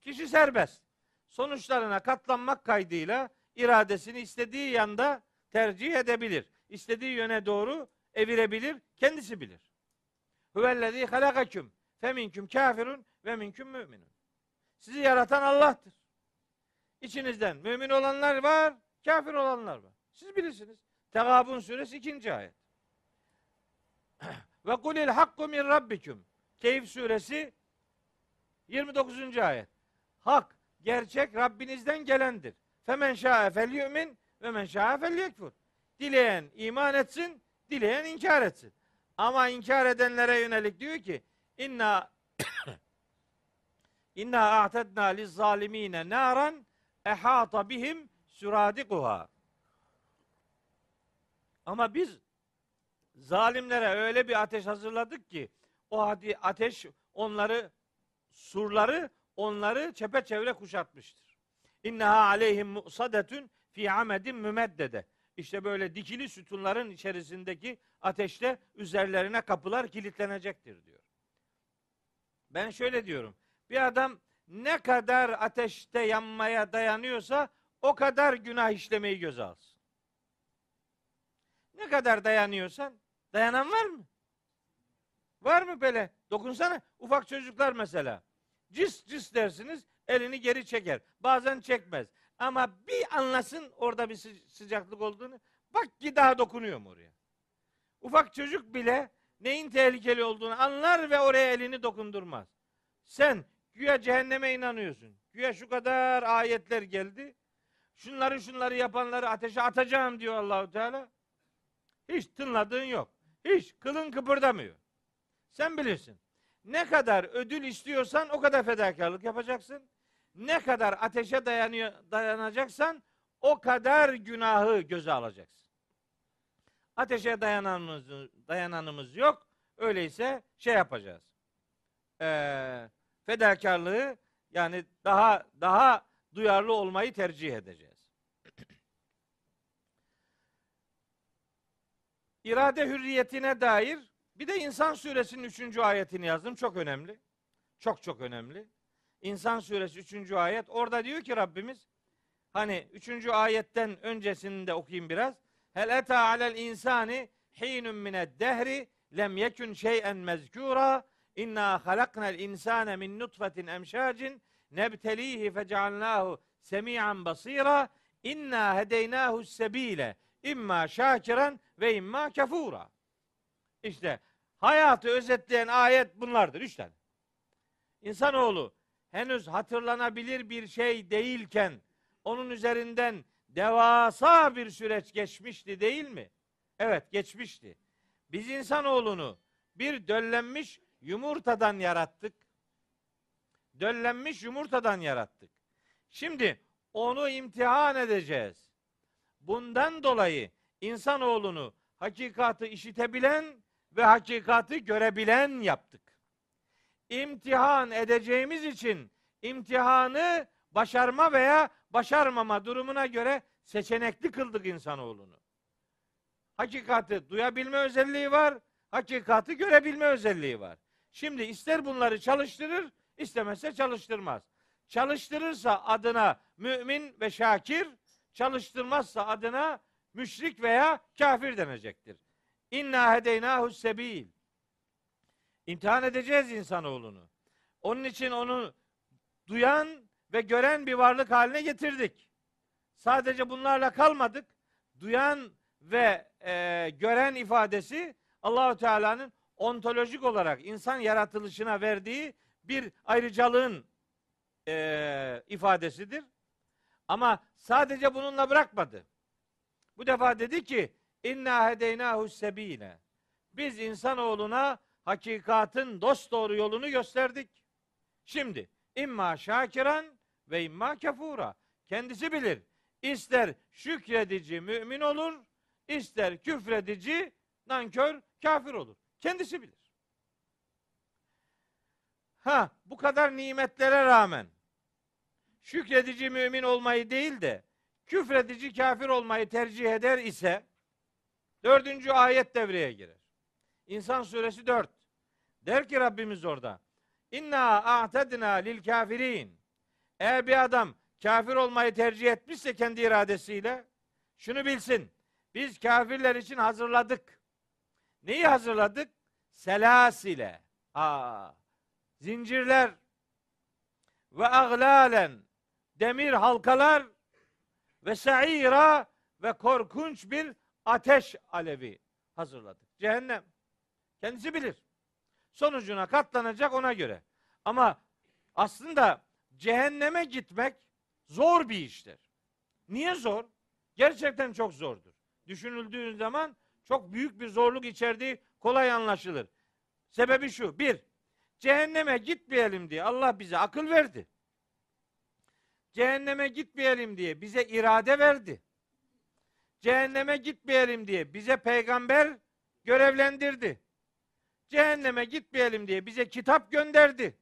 Kişi serbest. Sonuçlarına katlanmak kaydıyla iradesini istediği yanda tercih edebilir. İstediği yöne doğru evirebilir. Kendisi bilir. Huvellezî halakaküm feminküm kafirun ve minküm müminun. Sizi yaratan Allah'tır. İçinizden mümin olanlar var, kafir olanlar var. Siz bilirsiniz. Tegabun suresi ikinci ayet. Ve kulil hakku min rabbiküm. Keyif suresi 29. ayet. hak, gerçek Rabbinizden gelendir. Femen şa'e fel yu'min ve men şa'e fel yekfur. Dileyen iman etsin, dileyen inkar etsin. Ama inkar edenlere yönelik diyor ki inna inna a'tedna liz zalimine naran ehata bihim suradikuha. Ama biz zalimlere öyle bir ateş hazırladık ki o hadi ateş onları surları onları çepeçevre kuşatmıştır. İnneha aleyhim musadetun fi amedin mümeddede. İşte böyle dikili sütunların içerisindeki ateşte üzerlerine kapılar kilitlenecektir diyor. Ben şöyle diyorum. Bir adam ne kadar ateşte yanmaya dayanıyorsa o kadar günah işlemeyi göze alsın. Ne kadar dayanıyorsan dayanan var mı? Var mı böyle? Dokunsana. Ufak çocuklar mesela. Cis cis dersiniz elini geri çeker. Bazen çekmez. Ama bir anlasın orada bir sıcaklık olduğunu. Bak ki daha dokunuyor mu oraya? Ufak çocuk bile neyin tehlikeli olduğunu anlar ve oraya elini dokundurmaz. Sen güya cehenneme inanıyorsun. Güya şu kadar ayetler geldi. Şunları şunları yapanları ateşe atacağım diyor Allahu Teala. Hiç tınladığın yok. Hiç kılın kıpırdamıyor. Sen bilirsin. Ne kadar ödül istiyorsan o kadar fedakarlık yapacaksın. Ne kadar ateşe dayanıyor, dayanacaksan o kadar günahı göze alacaksın. Ateşe dayananımız, dayananımız yok. Öyleyse şey yapacağız. Ee, fedakarlığı yani daha daha duyarlı olmayı tercih edeceğiz. İrade hürriyetine dair bir de İnsan suresinin 3. ayetini yazdım. Çok önemli. Çok çok önemli. İnsan suresi 3. ayet. Orada diyor ki Rabbimiz hani 3. ayetten öncesini de okuyayım biraz. Hel eta alel insani hinun mined dehri lem yekun şey'en mezkura inna halaknal insane min nutfetin emşacin nebtelihi fecealnahu semi'an basira inna hedeynahu sebile imma şakiran ve imma kefura. İşte hayatı özetleyen ayet bunlardır. Üç tane. İnsanoğlu henüz hatırlanabilir bir şey değilken onun üzerinden devasa bir süreç geçmişti değil mi? Evet geçmişti. Biz insanoğlunu bir döllenmiş yumurtadan yarattık. Döllenmiş yumurtadan yarattık. Şimdi onu imtihan edeceğiz. Bundan dolayı insanoğlunu hakikatı işitebilen ve hakikati görebilen yaptık. İmtihan edeceğimiz için imtihanı başarma veya başarmama durumuna göre seçenekli kıldık insanoğlunu. Hakikati duyabilme özelliği var, hakikati görebilme özelliği var. Şimdi ister bunları çalıştırır, istemezse çalıştırmaz. Çalıştırırsa adına mümin ve şakir, çalıştırmazsa adına müşrik veya kafir denecektir. İnna hedeynahu sebil. İmtihan edeceğiz insanoğlunu. Onun için onu duyan ve gören bir varlık haline getirdik. Sadece bunlarla kalmadık. Duyan ve e, gören ifadesi Allahu Teala'nın ontolojik olarak insan yaratılışına verdiği bir ayrıcalığın e, ifadesidir. Ama sadece bununla bırakmadı. Bu defa dedi ki inna hedeynahu sebile. Biz insanoğluna hakikatin dost doğru yolunu gösterdik. Şimdi imma şakiran ve imma kefura. Kendisi bilir. İster şükredici mümin olur, ister küfredici nankör kafir olur. Kendisi bilir. Ha bu kadar nimetlere rağmen şükredici mümin olmayı değil de küfredici kafir olmayı tercih eder ise dördüncü ayet devreye girer. İnsan suresi 4. Der ki Rabbimiz orada. İnna a'tedna lil kafirin. Eğer bir adam kafir olmayı tercih etmişse kendi iradesiyle şunu bilsin. Biz kafirler için hazırladık. Neyi hazırladık? Selasile. Aa, zincirler ve aglalen demir halkalar ve sa'ira ve korkunç bir ateş alevi hazırladık. Cehennem. Kendisi bilir. Sonucuna katlanacak ona göre. Ama aslında cehenneme gitmek zor bir iştir. Niye zor? Gerçekten çok zordur. Düşünüldüğü zaman çok büyük bir zorluk içerdiği kolay anlaşılır. Sebebi şu. Bir, cehenneme gitmeyelim diye Allah bize akıl verdi. Cehenneme gitmeyelim diye bize irade verdi. Cehenneme gitmeyelim diye bize peygamber görevlendirdi. Cehenneme gitmeyelim diye bize kitap gönderdi.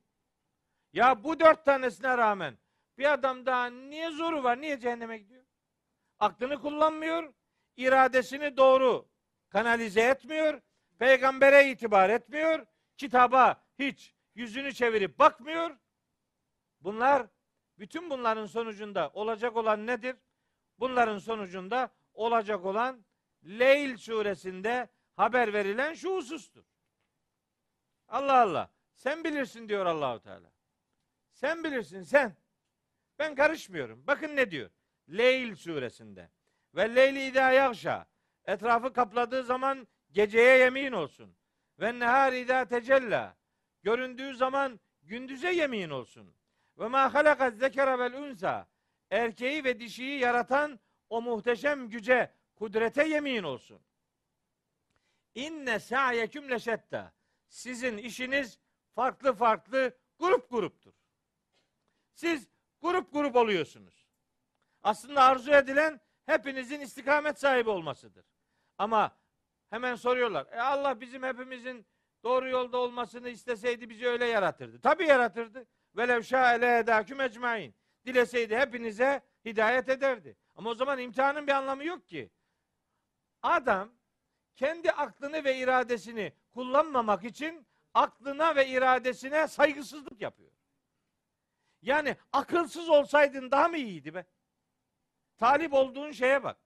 Ya bu dört tanesine rağmen bir adam daha niye zoru var? Niye cehenneme gidiyor? Aklını kullanmıyor, iradesini doğru kanalize etmiyor, peygambere itibar etmiyor, kitaba hiç yüzünü çevirip bakmıyor. Bunlar bütün bunların sonucunda olacak olan nedir? Bunların sonucunda olacak olan Leyl suresinde haber verilen şu husustur. Allah Allah. Sen bilirsin diyor Allahu Teala. Sen bilirsin sen. Ben karışmıyorum. Bakın ne diyor? Leyl suresinde. Ve leyli idâ yagşa. Etrafı kapladığı zaman geceye yemin olsun. Ve nehar idâ tecella. Göründüğü zaman gündüze yemin olsun. Ve ma halakat zekera vel unsa. Erkeği ve dişiyi yaratan o muhteşem güce, kudrete yemin olsun. İnne sa'yeküm leşetta. Sizin işiniz farklı farklı grup gruptur. Siz grup grup oluyorsunuz. Aslında arzu edilen hepinizin istikamet sahibi olmasıdır. Ama hemen soruyorlar. E Allah bizim hepimizin doğru yolda olmasını isteseydi bizi öyle yaratırdı. Tabi yaratırdı. Velev şa'ele edâküm ecmain. Dileseydi hepinize hidayet ederdi. Ama o zaman imtihanın bir anlamı yok ki. Adam kendi aklını ve iradesini kullanmamak için aklına ve iradesine saygısızlık yapıyor. Yani akılsız olsaydın daha mı iyiydi be? Talip olduğun şeye bak.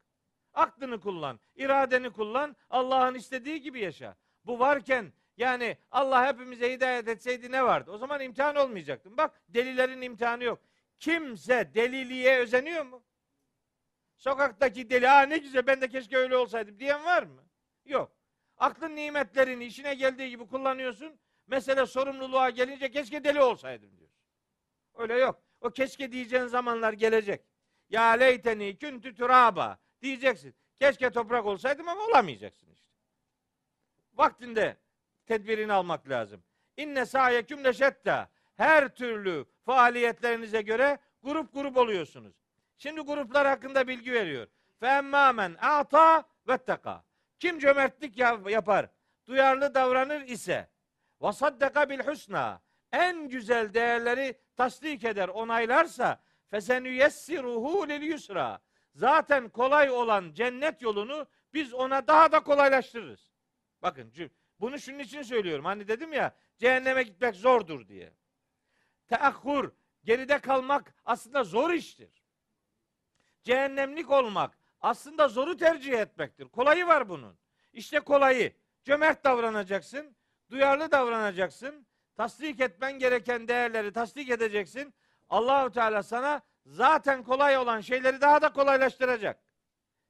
Aklını kullan, iradeni kullan, Allah'ın istediği gibi yaşa. Bu varken yani Allah hepimize hidayet etseydi ne vardı? O zaman imtihan olmayacaktı. Bak delilerin imtihanı yok. Kimse deliliğe özeniyor mu? Sokaktaki deli, aa ne güzel ben de keşke öyle olsaydım diyen var mı? Yok. Aklın nimetlerini işine geldiği gibi kullanıyorsun. Mesele sorumluluğa gelince keşke deli olsaydım diyorsun. Öyle yok. O keşke diyeceğin zamanlar gelecek. Ya leyteni küntü turaba diyeceksin. Keşke toprak olsaydım ama olamayacaksın işte. Vaktinde tedbirini almak lazım. İnne sa'yeküm leşetta. Her türlü faaliyetlerinize göre grup grup oluyorsunuz. Şimdi gruplar hakkında bilgi veriyor. Fe emmâmen a'ta vetteka. Kim cömertlik yapar, duyarlı davranır ise ve saddaka bil husna en güzel değerleri tasdik eder, onaylarsa fesenüyessiruhu lil yusra. Zaten kolay olan cennet yolunu biz ona daha da kolaylaştırırız. Bakın bunu şunun için söylüyorum. Hani dedim ya cehenneme gitmek zordur diye. Teahhur, geride kalmak aslında zor iştir. Cehennemlik olmak aslında zoru tercih etmektir. Kolayı var bunun. İşte kolayı. Cömert davranacaksın, duyarlı davranacaksın, tasdik etmen gereken değerleri tasdik edeceksin. Allahu Teala sana zaten kolay olan şeyleri daha da kolaylaştıracak.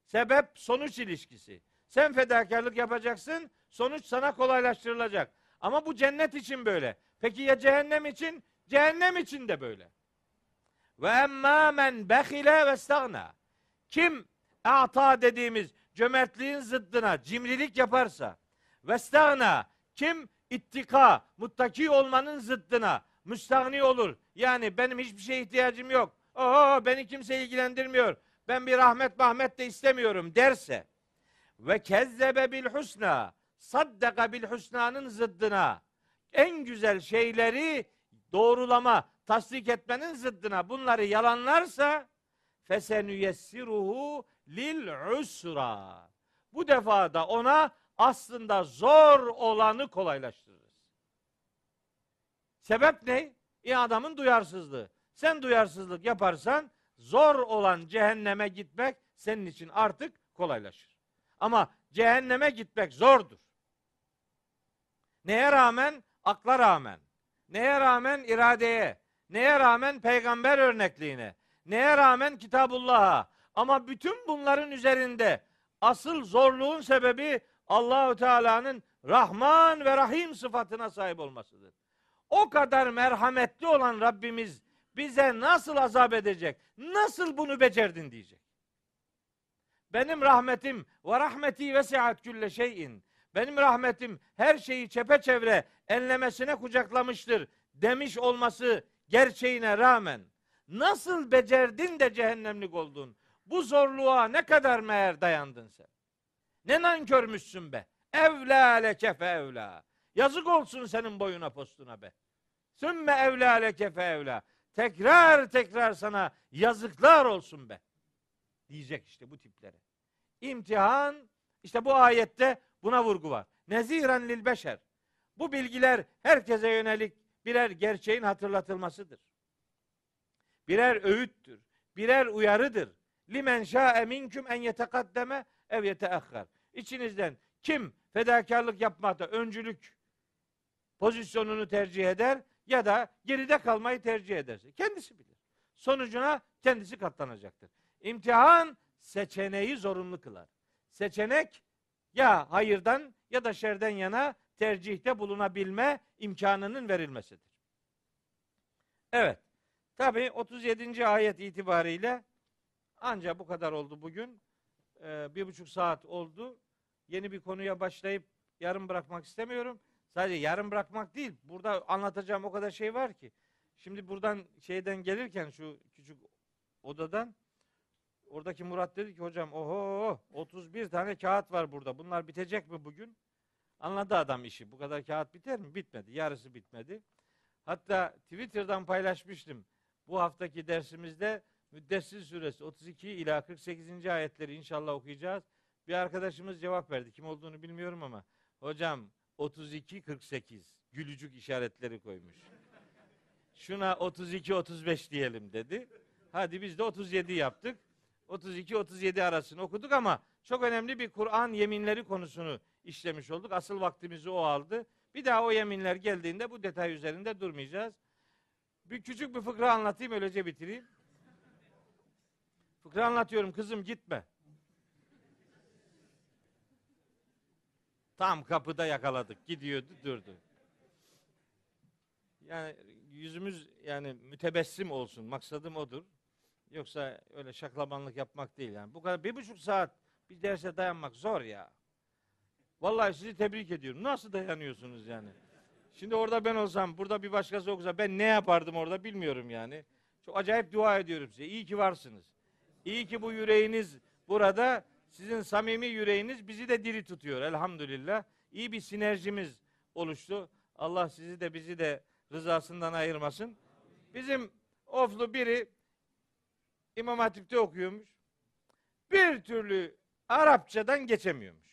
Sebep sonuç ilişkisi. Sen fedakarlık yapacaksın, sonuç sana kolaylaştırılacak. Ama bu cennet için böyle. Peki ya cehennem için? Cehennem için de böyle. Ve emmâ men behile ve stagna. Kim ata dediğimiz cömertliğin zıddına cimrilik yaparsa ve stagna kim ittika, muttaki olmanın zıddına müstahni olur. Yani benim hiçbir şeye ihtiyacım yok. Oho beni kimse ilgilendirmiyor. Ben bir rahmet mahmet de istemiyorum derse ve kezzebe bil husna saddaka bil husnanın zıddına en güzel şeyleri doğrulama, tasdik etmenin zıddına bunları yalanlarsa fesenüyessiruhu lil usra. Bu defa da ona aslında zor olanı kolaylaştırırız. Sebep ne? E adamın duyarsızlığı. Sen duyarsızlık yaparsan zor olan cehenneme gitmek senin için artık kolaylaşır. Ama cehenneme gitmek zordur. Neye rağmen? Akla rağmen. Neye rağmen? iradeye. Neye rağmen? Peygamber örnekliğine. Neye rağmen? Kitabullah'a. Ama bütün bunların üzerinde asıl zorluğun sebebi Allahü Teala'nın Rahman ve Rahim sıfatına sahip olmasıdır. O kadar merhametli olan Rabbimiz bize nasıl azap edecek? Nasıl bunu becerdin diyecek. Benim rahmetim ve rahmeti vesiat külle şeyin. Benim rahmetim her şeyi çepeçevre enlemesine kucaklamıştır demiş olması gerçeğine rağmen nasıl becerdin de cehennemlik oldun? Bu zorluğa ne kadar meğer dayandın sen? Ne nankörmüşsün be. Evlâ leke fe evlâ. Yazık olsun senin boyuna postuna be. Sümme evlâ leke fe evlâ. Tekrar tekrar sana yazıklar olsun be. Diyecek işte bu tiplere. İmtihan işte bu ayette buna vurgu var. Neziren lil beşer. Bu bilgiler herkese yönelik birer gerçeğin hatırlatılmasıdır. Birer öğüttür. Birer uyarıdır. Limen şa'e minküm en yetekaddeme ev yeteahhar. İçinizden kim fedakarlık yapmakta öncülük pozisyonunu tercih eder ya da geride kalmayı tercih ederse kendisi bilir. Sonucuna kendisi katlanacaktır. İmtihan seçeneği zorunlu kılar. Seçenek ya hayırdan ya da şerden yana tercihte bulunabilme imkanının verilmesidir. Evet. Tabi 37. ayet itibariyle ancak bu kadar oldu bugün. Ee, bir buçuk saat oldu. Yeni bir konuya başlayıp yarım bırakmak istemiyorum. Sadece yarım bırakmak değil. Burada anlatacağım o kadar şey var ki. Şimdi buradan şeyden gelirken şu küçük odadan oradaki Murat dedi ki hocam oho 31 tane kağıt var burada. Bunlar bitecek mi bugün? Anladı adam işi. Bu kadar kağıt biter mi? Bitmedi. Yarısı bitmedi. Hatta Twitter'dan paylaşmıştım. Bu haftaki dersimizde Müddessir suresi 32 ila 48. ayetleri inşallah okuyacağız. Bir arkadaşımız cevap verdi. Kim olduğunu bilmiyorum ama hocam 32 48 gülücük işaretleri koymuş. Şuna 32 35 diyelim dedi. Hadi biz de 37 yaptık. 32 37 arasını okuduk ama çok önemli bir Kur'an yeminleri konusunu işlemiş olduk. Asıl vaktimizi o aldı. Bir daha o yeminler geldiğinde bu detay üzerinde durmayacağız. Bir küçük bir fıkra anlatayım öylece bitireyim. Fıkra anlatıyorum kızım gitme. Tam kapıda yakaladık. Gidiyordu durdu. Yani yüzümüz yani mütebessim olsun. Maksadım odur. Yoksa öyle şaklabanlık yapmak değil yani. Bu kadar bir buçuk saat bir derse dayanmak zor ya. Vallahi sizi tebrik ediyorum. Nasıl dayanıyorsunuz yani? Şimdi orada ben olsam, burada bir başkası okusa ben ne yapardım orada bilmiyorum yani. Çok acayip dua ediyorum size. İyi ki varsınız. İyi ki bu yüreğiniz burada. Sizin samimi yüreğiniz bizi de diri tutuyor elhamdülillah. İyi bir sinerjimiz oluştu. Allah sizi de bizi de rızasından ayırmasın. Bizim oflu biri İmam Hatip'te okuyormuş. Bir türlü Arapçadan geçemiyormuş.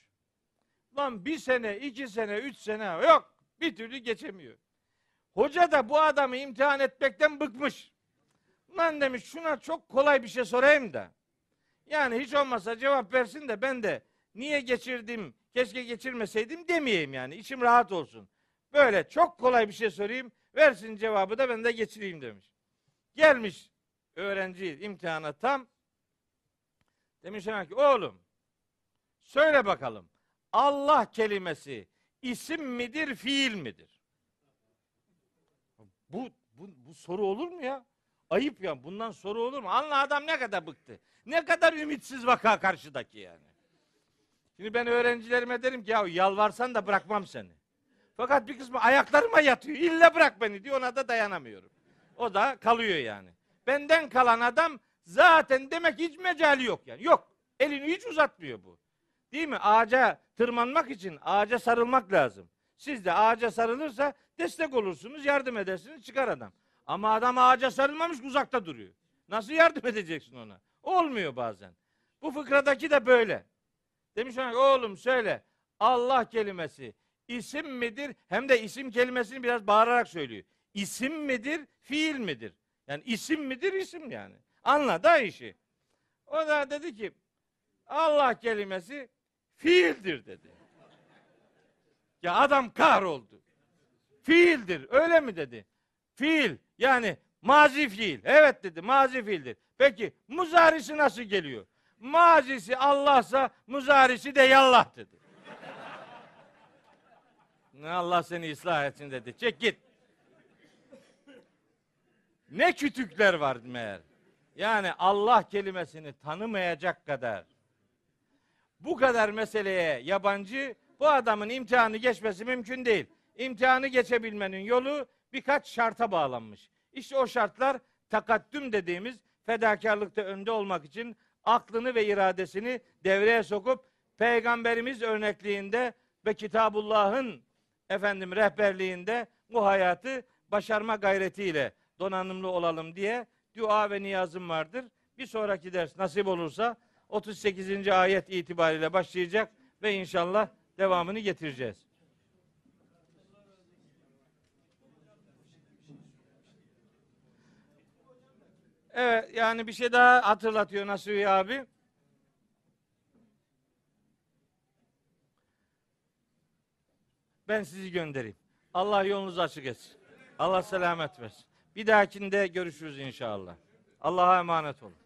Lan bir sene, iki sene, üç sene yok. Bir türlü geçemiyor. Hoca da bu adamı imtihan etmekten bıkmış. Lan demiş şuna çok kolay bir şey sorayım da. Yani hiç olmazsa cevap versin de ben de niye geçirdim, keşke geçirmeseydim demeyeyim yani. İçim rahat olsun. Böyle çok kolay bir şey sorayım, versin cevabı da ben de geçireyim demiş. Gelmiş öğrenci imtihana tam. Demiş ona ki oğlum söyle bakalım Allah kelimesi isim midir, fiil midir? Bu, bu, bu soru olur mu ya? Ayıp ya. Bundan soru olur mu? Allah adam ne kadar bıktı. Ne kadar ümitsiz vaka karşıdaki yani. Şimdi ben öğrencilerime derim ki ya yalvarsan da bırakmam seni. Fakat bir kısmı ayaklarıma yatıyor. İlle bırak beni diyor. Ona da dayanamıyorum. O da kalıyor yani. Benden kalan adam zaten demek hiç mecali yok yani. Yok. Elini hiç uzatmıyor bu. Değil mi? Ağaca tırmanmak için ağaca sarılmak lazım. Siz de ağaca sarılırsa destek olursunuz, yardım edersiniz, çıkar adam. Ama adam ağaca sarılmamış uzakta duruyor. Nasıl yardım edeceksin ona? Olmuyor bazen. Bu fıkradaki de böyle. Demiş ona oğlum söyle. Allah kelimesi isim midir? Hem de isim kelimesini biraz bağırarak söylüyor. İsim midir? Fiil midir? Yani isim midir? isim yani. Anla da işi. O da dedi ki Allah kelimesi fiildir dedi. Ya adam kahroldu. Fiildir. Öyle mi dedi? Fiil. Yani mazi fiil. Evet dedi. Mazi fiildir. Peki muzarisi nasıl geliyor? Mazisi Allah'sa muzarisi de yallah dedi. Allah seni ıslah etsin dedi. Çek git. Ne kütükler var meğer. Yani Allah kelimesini tanımayacak kadar bu kadar meseleye yabancı bu adamın imtihanı geçmesi mümkün değil. İmtihanı geçebilmenin yolu birkaç şarta bağlanmış. İşte o şartlar takaddüm dediğimiz fedakarlıkta önde olmak için aklını ve iradesini devreye sokup peygamberimiz örnekliğinde ve Kitabullah'ın efendim rehberliğinde bu hayatı başarma gayretiyle donanımlı olalım diye dua ve niyazım vardır. Bir sonraki ders nasip olursa 38. ayet itibariyle başlayacak ve inşallah devamını getireceğiz. Evet yani bir şey daha hatırlatıyor Nasuhi abi. Ben sizi göndereyim. Allah yolunuzu açık etsin. Allah selamet versin. Bir dahakinde görüşürüz inşallah. Allah'a emanet olun.